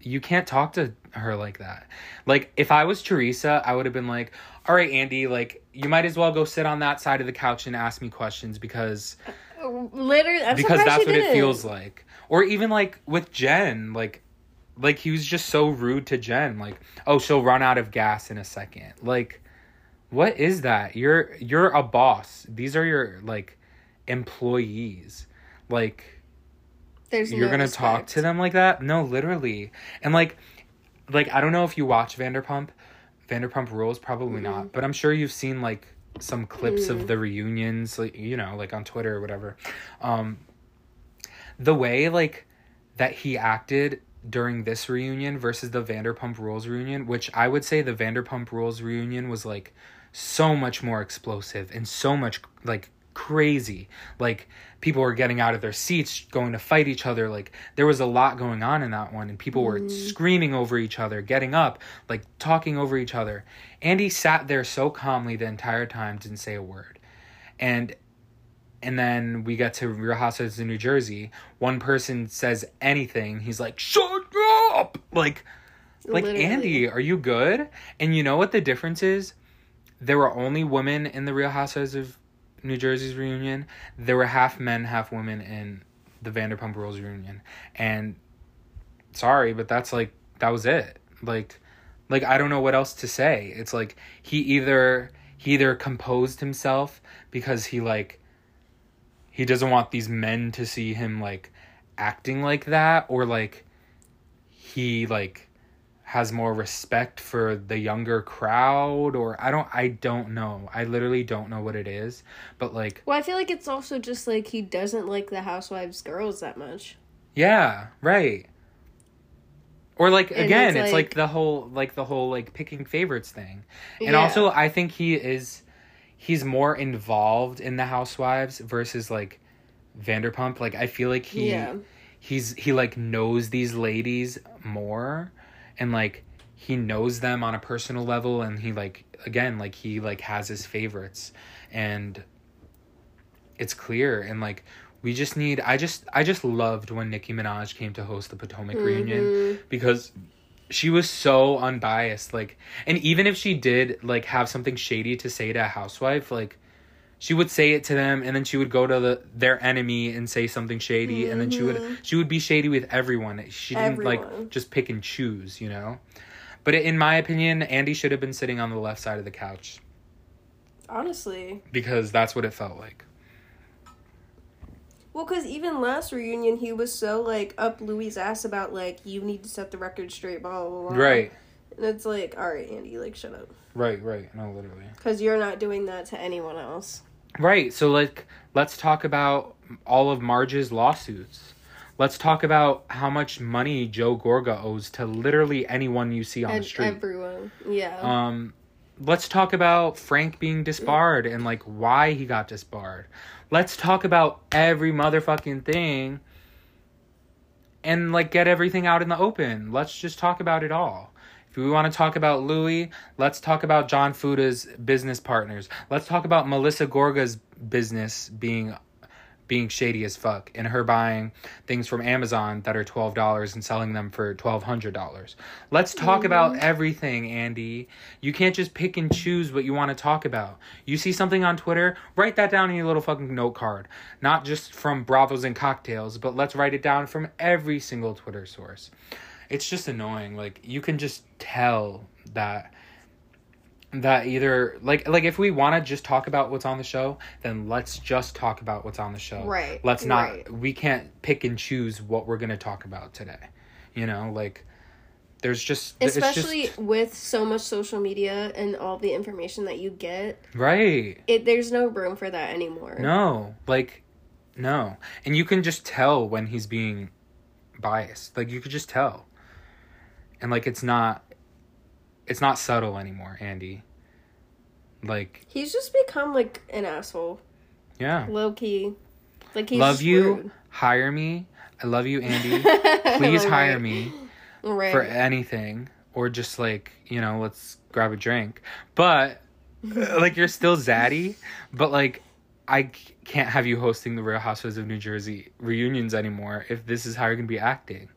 you can't talk to her like that. Like if I was Teresa, I would have been like, "All right, Andy, like you might as well go sit on that side of the couch and ask me questions because uh, Literally, I'm because that's what it didn't. feels like." Or even like with Jen, like like he was just so rude to Jen, like, "Oh, she'll run out of gas in a second. Like what is that? You're you're a boss. These are your like employees. Like There's you're no gonna talk to them like that? No, literally. And like like I don't know if you watch Vanderpump. Vanderpump Rules, probably not. But I'm sure you've seen like some clips of the reunions, like you know, like on Twitter or whatever. Um the way like that he acted during this reunion versus the Vanderpump Rules reunion, which I would say the Vanderpump Rules reunion was like so much more explosive and so much like crazy. Like people were getting out of their seats, going to fight each other. Like there was a lot going on in that one, and people were mm-hmm. screaming over each other, getting up, like talking over each other. Andy sat there so calmly the entire time, didn't say a word. And and then we get to Real Housewives of New Jersey. One person says anything, he's like, "Shut up!" Like, like Literally. Andy, are you good? And you know what the difference is? There were only women in the Real Housewives of New Jersey's reunion. There were half men, half women in the Vanderpump Rules reunion. And sorry, but that's like that was it. Like, like I don't know what else to say. It's like he either he either composed himself because he like he doesn't want these men to see him like acting like that or like he like has more respect for the younger crowd or I don't I don't know. I literally don't know what it is. But like Well, I feel like it's also just like he doesn't like the Housewives girls that much. yeah, right. Or like And again, it's it's like, like- the whole like the whole like picking favorites thing. And Yeah. also I think he is he's more involved in the housewives versus like Vanderpump. Like I feel like he Yeah. he's he like knows these ladies more and like he knows them on a personal level and he like again like he like has his favorites. And it's clear and like we just need I just I just loved when Nicki Minaj came to host the Potomac mm-hmm. reunion because she was so unbiased like and even if she did like have something shady to say to a housewife like she would say it to them and then she would go to the their enemy and say something shady and then she would mm-hmm. she would be shady with everyone. She didn't like just pick and choose you know? But in my opinion andy should have been sitting on the left side of the couch. Honestly. because that's what it felt like. Well, because even last reunion, he was so like up Luis' ass about like you need to set the record straight, blah blah blah. right. And it's like, all right, Andy, like shut up, right right. No literally. Because you're not doing that to anyone else. Right. So like let's talk about all of Marge's lawsuits. Let's talk about how much money Joe Gorga owes to literally anyone you see on And the street. everyone, yeah. Um let's talk about Frank being disbarred and like why he got disbarred. Let's talk about every motherfucking thing and like get everything out in the open. Let's just talk about it all. If we want to talk about Luis? Let's talk about John Fuda's business partners. Let's talk about Melissa Gorga's business being being shady as fuck and her buying things from Amazon that are $12 and selling them for $1200. Let's talk mm-hmm. about everything, Andy. You can't just pick and choose what you want to talk about. You see something on Twitter, write that down in your little fucking note card. Not just from Bravos and Cocktails, but let's write it down from every single Twitter source. It's just annoying. Like you can just tell that that either like like if we want to just talk about what's on the show then let's just talk about what's on the show Right, let's not right. we can't pick and choose what we're going to talk about today you know like there's just it's just- Especially with so much social media and all the information that you get, right it there's no room for that anymore. no like no and you can just tell when he's being biased like you could just tell and like it's not it's not subtle anymore andy. Like He's just become like an asshole. yeah. Low key. Like he's love you. rude. hire me. I love you andy. Please hire me Right. for anything. Or just like you know let's grab a drink. But like you're still zaddy. But like i can't have you hosting the real housewives of new jersey reunions anymore if this is how you're gonna be acting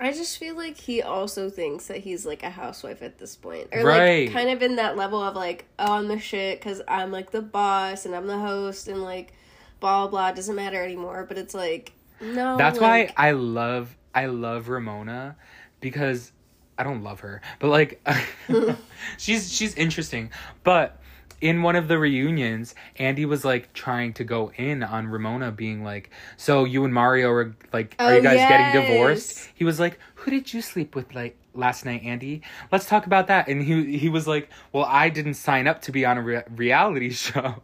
I just feel like he also thinks that he's like a housewife at this point, or Right. like kind of in that level of like, oh, I'm the shit because I'm like the boss and I'm the host and like, blah blah doesn't matter anymore. But it's like, no, that's like, why i love i love ramona because i don't love her but like she's she's interesting but in one of the reunions andy was like trying to go in on ramona being like so you and mario are like are you Oh, guys getting divorced? He was like who did you sleep with like last night andy? Let's talk about that. And he he was like well i didn't sign up to be on a re- reality show.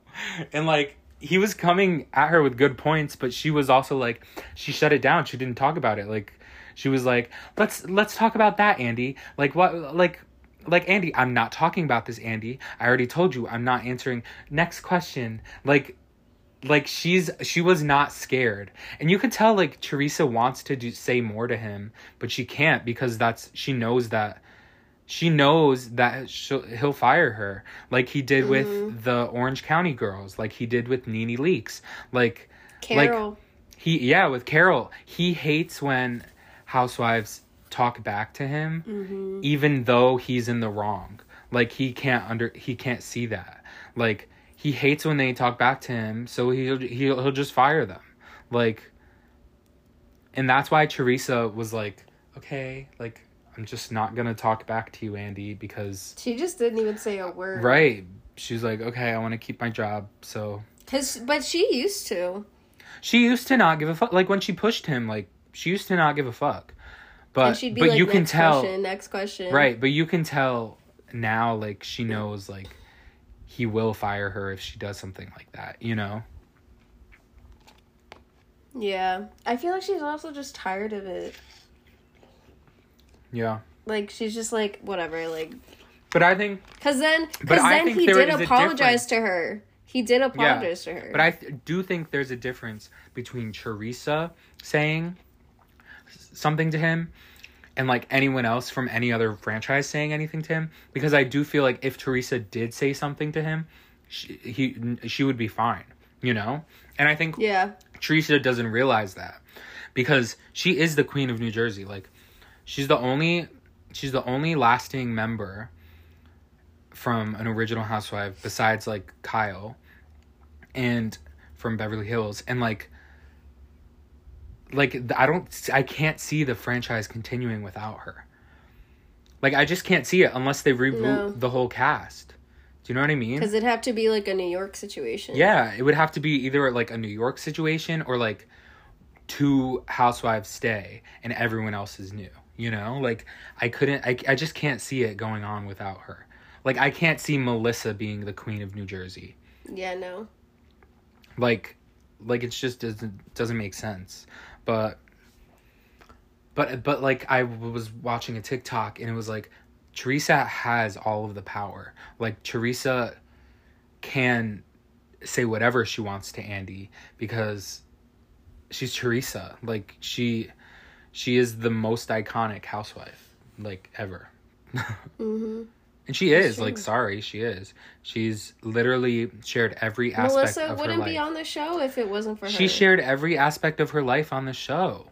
And like he was coming at her with good points but she was also like she shut it down. She didn't talk about it. Like she was like let's let's talk about that andy. Like what like like andy i'm not talking about this andy. I already told you i'm not answering. Next question. Like like she's she was not scared. And you could tell like teresa wants to do say more to him but she can't because that's she knows that she knows that she'll, he'll fire her. Like he did with mm-hmm. the orange county girls. Like he did with nene leakes like Carol. he yeah with carol. He hates when housewives talk back to him Mm-hmm. even though he's in the wrong. Like he can't under he can't see that. Like he hates when they talk back to him so he'll he'll, he'll just fire them. Like and that's why teresa was like okay like i'm just not gonna talk back to you andy because she just didn't even say a word. right. She's like okay i want to keep my job so. Cause, but she used to, she used to not give a fuck. Like when she pushed him like she used to not give a fuck but and she'd be but like, you next can tell question, next question. right but you can tell now like she knows like he will fire her if she does something like that you know Yeah, I feel like she's also just tired of it. yeah Like she's just like whatever. Like but i think Cause then, cause then he did apologize to her. He did apologize to her. but i th- do think there's a difference between teresa saying something to him and like anyone else from any other franchise saying anything to him because i do feel like if teresa did say something to him she, he she would be fine you know? And i think yeah, Teresa doesn't realize that because she is the queen of New Jersey. Like she's the only she's the only lasting member from an original housewife besides like Kyle and from Beverly Hills. And like like I don't I can't see the franchise continuing without her. Like I just can't see it unless they reboot No. the whole cast. Do you know what I mean? because it'd have to be like a New York situation. Yeah, it would have to be either like a New York situation or like two housewives stay and everyone else is new. You know, like I couldn't, I, I just can't see it going on without her. Like I can't see Melissa being the queen of New Jersey. yeah, no. Like, like it's just doesn't doesn't make sense. But, but but like I was watching a TikTok and it was like Teresa has all of the power. Like Teresa can say whatever she wants to Andy because she's Teresa. Like she she is the most iconic housewife. like ever. Mm-hmm. And she is true. like sorry, she is. She's literally shared every aspect Melissa of her wouldn't be on the show if it wasn't for her. she shared every aspect of her life on the show.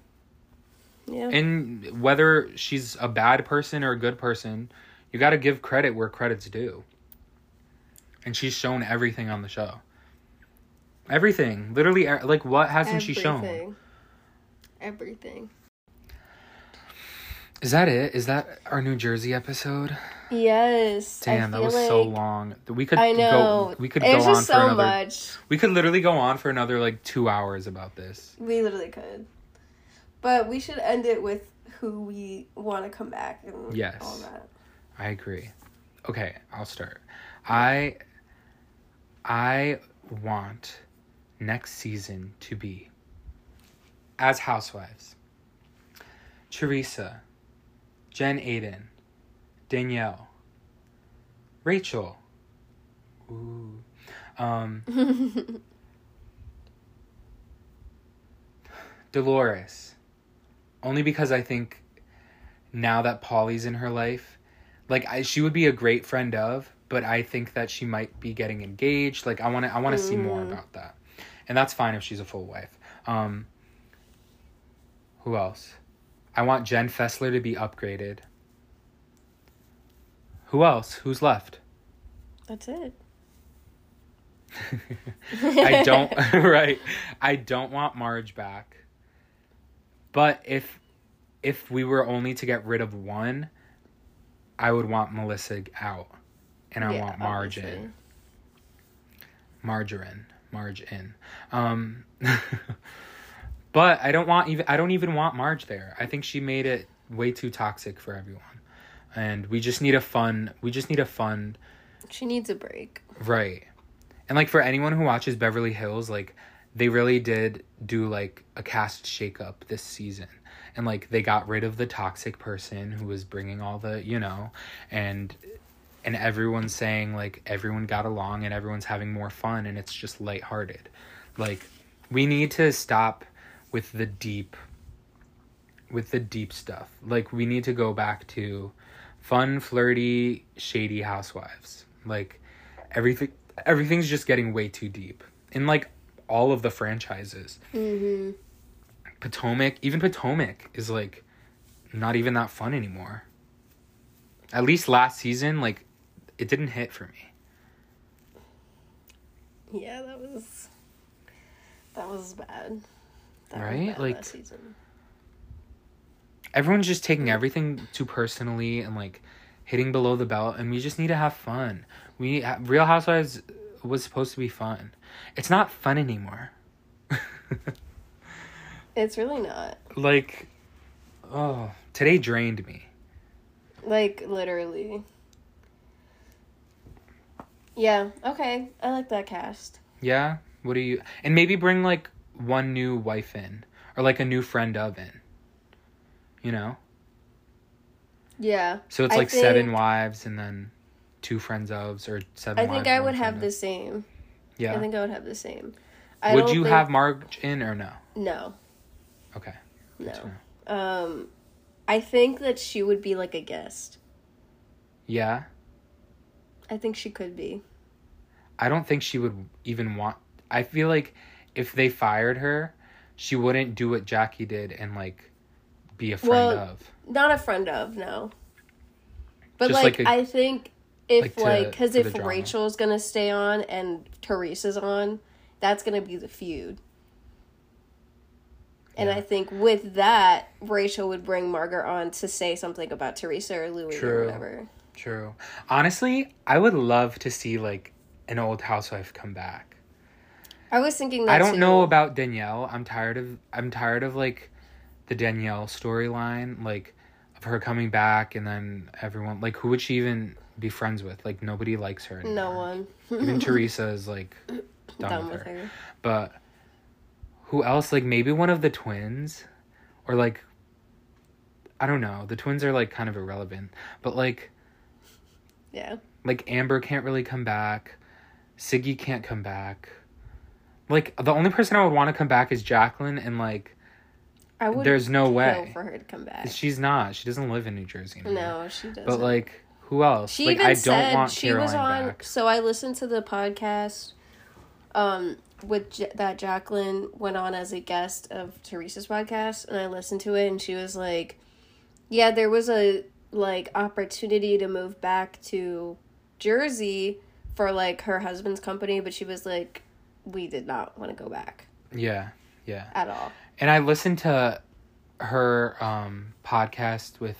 Yeah. And whether she's a bad person or a good person, you got to give credit where credit's due. And she's shown everything on the show. Everything. Literally like what hasn't she shown? Everything. Everything. Is that it? Is that our New Jersey episode? Yes. Damn, that was like, so long. We could I know. go we could it's go on just for so another much. We could literally go on for another like 2 hours about this. We literally could. But we should end it with who we want to come back and Yes. all that. I agree. Okay, I'll start. I I want next season to be as housewives. Teresa, Jen Aydin, Danielle, Rachel. Ooh. Um Dolores. Only because I think now that Paulie's in her life, like I, she would be a great friend of, but I think that she might be getting engaged. Like I want to I want to see more Mm. about that. And that's fine if she's a full wife. Um who else? I want Jen Fessler to be upgraded. Who else? Who's left? That's it. I don't right. I don't want Marge back. But if if we were only to get rid of one, I would want Melissa out. And I Yeah, want Marge obviously. in. Margarine. Marge in. Um But I don't want even I don't even want Marge there. I think she made it way too toxic for everyone. And we just need a fun we just need a fun She needs a break. Right. And like for anyone who watches Beverly Hills, like they really did do like a cast shakeup this season. And like they got rid of the toxic person who was bringing all the, you know, and and everyone's saying like everyone got along and everyone's having more fun and it's just lighthearted. Like we need to stop with the deep with the deep stuff. Like we need to go back to fun, flirty, shady housewives. Like everything everything's just getting way too deep. In like all of the franchises. Mm-hmm. Potomac, even Potomac is like not even that fun anymore. At least last season, like it didn't hit for me. Yeah, that was that was bad. That was Right? bad Like- season. Everyone's just taking everything too personally and like hitting below the belt, and we just need to have fun. We Real Housewives was supposed to be fun. It's not fun anymore. It's really not. like, oh, today drained me. Like literally. Yeah, okay. I like that cast. Yeah. What do you? And maybe bring like one new wife in, or like a new friend of in. You know. Yeah. So it's I like seven wives and then two friends ofs or seven. I think I would have friend the same. Yeah. I think I would have the same. I would you think- have Marge in or no? No. Okay. No. Um I think that she would be like a guest. Yeah. I think she could be. I don't think she would even want. I feel like if they fired her, she wouldn't do what Jackie did and like be a friend Well, of. Not a friend of, no. But Just like, like a- I think if like to- like because if. Rachel's gonna stay on and Teresa's on, that's gonna be the feud. And Yeah. I think with that, Rachel would bring Margaret on to say something about Teresa or Luis True. or whatever. True. Honestly, I would love to see like an old housewife come back. I was thinking that I don't too. know about Danielle. I'm tired of I'm tired of like the Danielle storyline, like of her coming back and then everyone like who would she even be friends with? Like nobody likes her anymore. No one. Even Teresa is like done, Done with, with her. her. But who else? Like maybe one of the twins, or like I don't know. The twins are like kind of irrelevant, but like Yeah. like Amber can't really come back. Siggy can't come back. Like the only person I would want to come back is Jacqueline and like I would. There's no way. for her to come back. She's not. She doesn't live in New Jersey anymore. No, she doesn't. But like, who else? She like, even I don't said want she Caroline was on. back. So I listened to the podcast, um, with J- that Jacqueline went on as a guest of Teresa's podcast, and I listened to it, and she was like, "Yeah, there was a like opportunity to move back to Jersey for like her husband's company, but she was like, we did not want to go back Yeah, yeah. at all." And I listened to her um, podcast with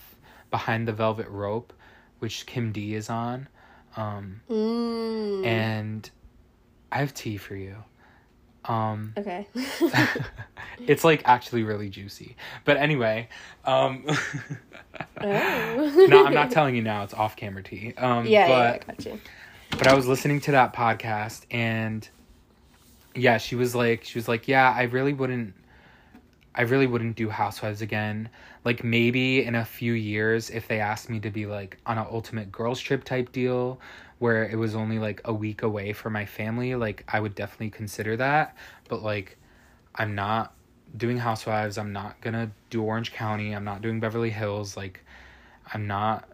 Behind the Velvet Rope, which Kim D is on. Um, Mm. and I have tea for you. Um, okay. it's like actually really juicy. But anyway, um, oh. no, I'm not telling you now. It's off camera tea. Um, Yeah, but, yeah, I got you. but I was listening to that podcast and yeah, she was like she was like, "Yeah, I really wouldn't I really wouldn't do Housewives again. Like maybe in a few years if they asked me to be like on an ultimate girls trip type deal where it was only like a week away for my family, like I would definitely consider that, but like I'm not doing Housewives. I'm not going to do Orange County. I'm not doing Beverly Hills like I'm not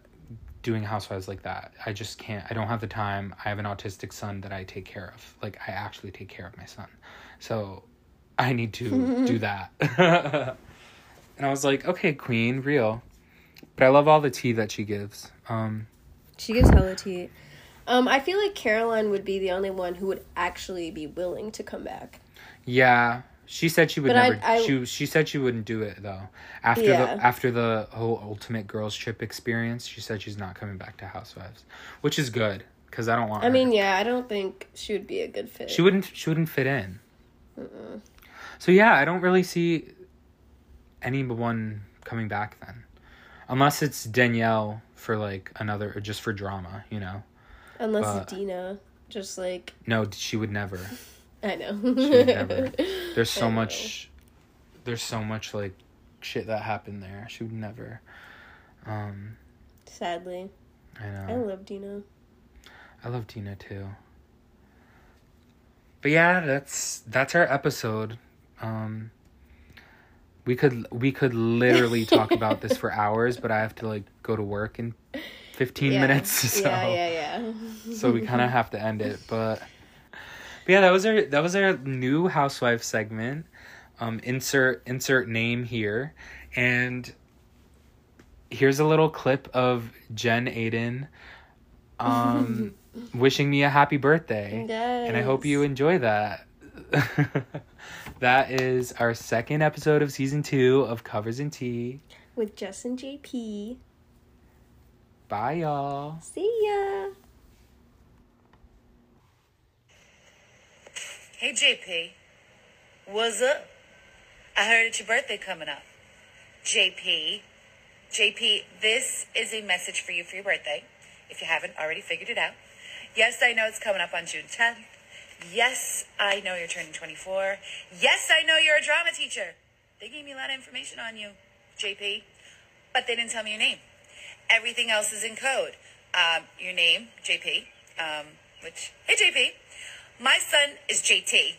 doing housewives like that. I just can't. I don't have the time. I have an autistic son that I take care of. Like I actually take care of my son. So I need to do that. and I was like, "Okay, queen, real." But I love all the tea that she gives. Um She gives hella tea. Um, I feel like Caroline would be the only one who would actually be willing to come back. yeah, she said she would But I- never I- she she said she wouldn't do it though. After Yeah. the after the whole ultimate girls trip experience, she said she's not coming back to housewives, which is good cuz I don't want I her. mean, yeah, I don't think she would be a good fit. She wouldn't. She wouldn't fit in. So yeah, I don't really see anyone coming back then, unless it's Danielle for like another just for drama. You know, Unless but- Dina. Just like, no, she would never. I know. She would never. There's so much. There's so much like shit that happened there. She would never. Um, Sadly. I know. I love Dina. I love Dina too. But yeah, that's that's our episode. Um we could we could literally talk about this for hours, but I have to like go to work in 15 Yeah. minutes so Yeah, yeah, yeah. so we kind of have to end it, but but yeah, that was our that was our new housewife segment. Um insert insert name here and here's a little clip of Jen Aydin um wishing me a happy birthday. And I hope you enjoy that. That is our second episode of season two of Covers and Tea. With Jess and JP. Bye, y'all. See ya. Hey JP, what's up? I heard it's your birthday coming up. JP, JP, this is a message for you for your birthday, if you haven't already figured it out. Yes, I know it's coming up on June 10th. Yes, I know you're turning 24. Yes, I know you're a drama teacher. They gave me a lot of information on you, JP, but they didn't tell me your name. Everything else is in code. Um, your name, JP, um, which, hey JP, my son is JT.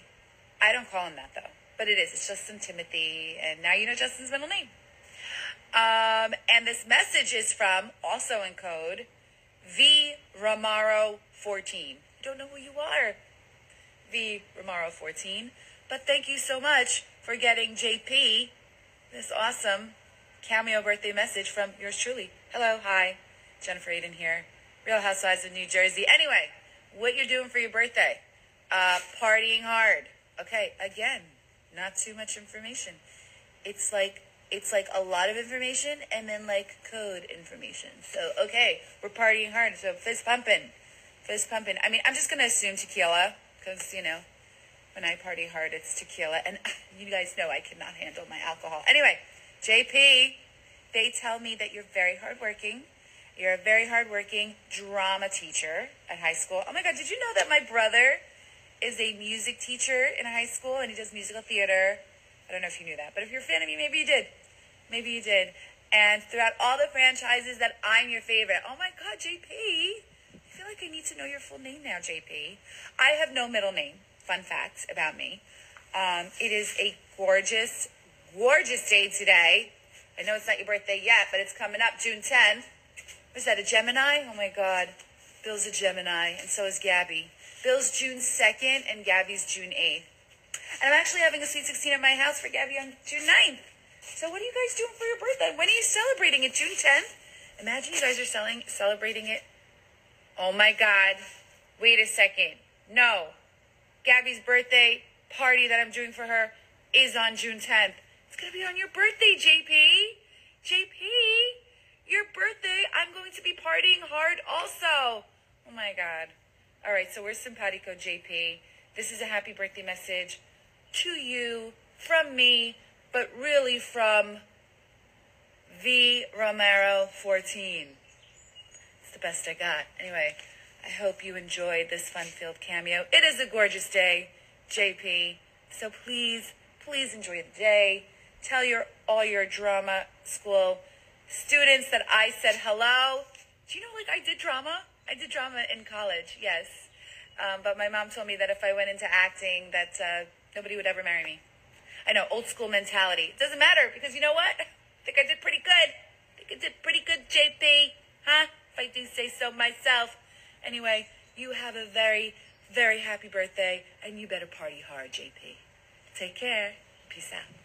I don't call him that though, but it is. It's Justin Timothy, and now you know Justin's middle name. Um, and this message is from, also in code, V Romaro 14. I Don't know who you are, V Romaro 14, but thank you so much for getting JP this awesome cameo birthday message from yours truly. Hello, hi, Jennifer Aydin here, Real Housewives of New Jersey. Anyway, what you're doing for your birthday? Uh, partying hard. Okay, again, not too much information. It's like it's like a lot of information and then like code information. So okay, we're partying hard. So fist pumping, fist pumping. I mean, I'm just gonna assume tequila because you know when I party hard, it's tequila, and you guys know I cannot handle my alcohol. Anyway, JP, they tell me that you're very hardworking. You're a very hardworking drama teacher at high school. Oh my God, did you know that my brother is a music teacher in high school and he does musical theater? I don't know if you knew that, but if you're a fan of me, maybe you did. Maybe you did. And throughout all the franchises that I'm your favorite. Oh my God, JP. Like I need to know your full name now, JP. I have no middle name. Fun fact about me. Um, it is a gorgeous, gorgeous day today. I know it's not your birthday yet, but it's coming up June 10th. Was that a Gemini? Oh my God. Bill's a Gemini, and so is Gabby. Bill's June 2nd, and Gabby's June 8th. And I'm actually having a Sweet 16 at my house for Gabby on June 9th. So what are you guys doing for your birthday? When are you celebrating it? June 10th? Imagine you guys are selling, celebrating it. Oh my God. Wait a second. No. Gabby's birthday party that I'm doing for her is on June 10th. It's going to be on your birthday, JP. JP, your birthday. I'm going to be partying hard also. Oh my God. All right, so we're simpatico, JP. This is a happy birthday message to you from me, but really from V Romero 14. Best I got. Anyway, I hope you enjoyed this fun-filled cameo. It is a gorgeous day, JP. So please, please enjoy the day. Tell your all your drama school students that I said hello. Do you know, like, I did drama? I did drama in college, yes. Um, but my mom told me that if I went into acting, that uh, nobody would ever marry me. I know, old school mentality. It doesn't matter because you know what? I think I did pretty good. I think I did pretty good, JP. Huh? I do say so myself. Anyway, you have a very, very happy birthday and you better party hard, JP. Take care. Peace out.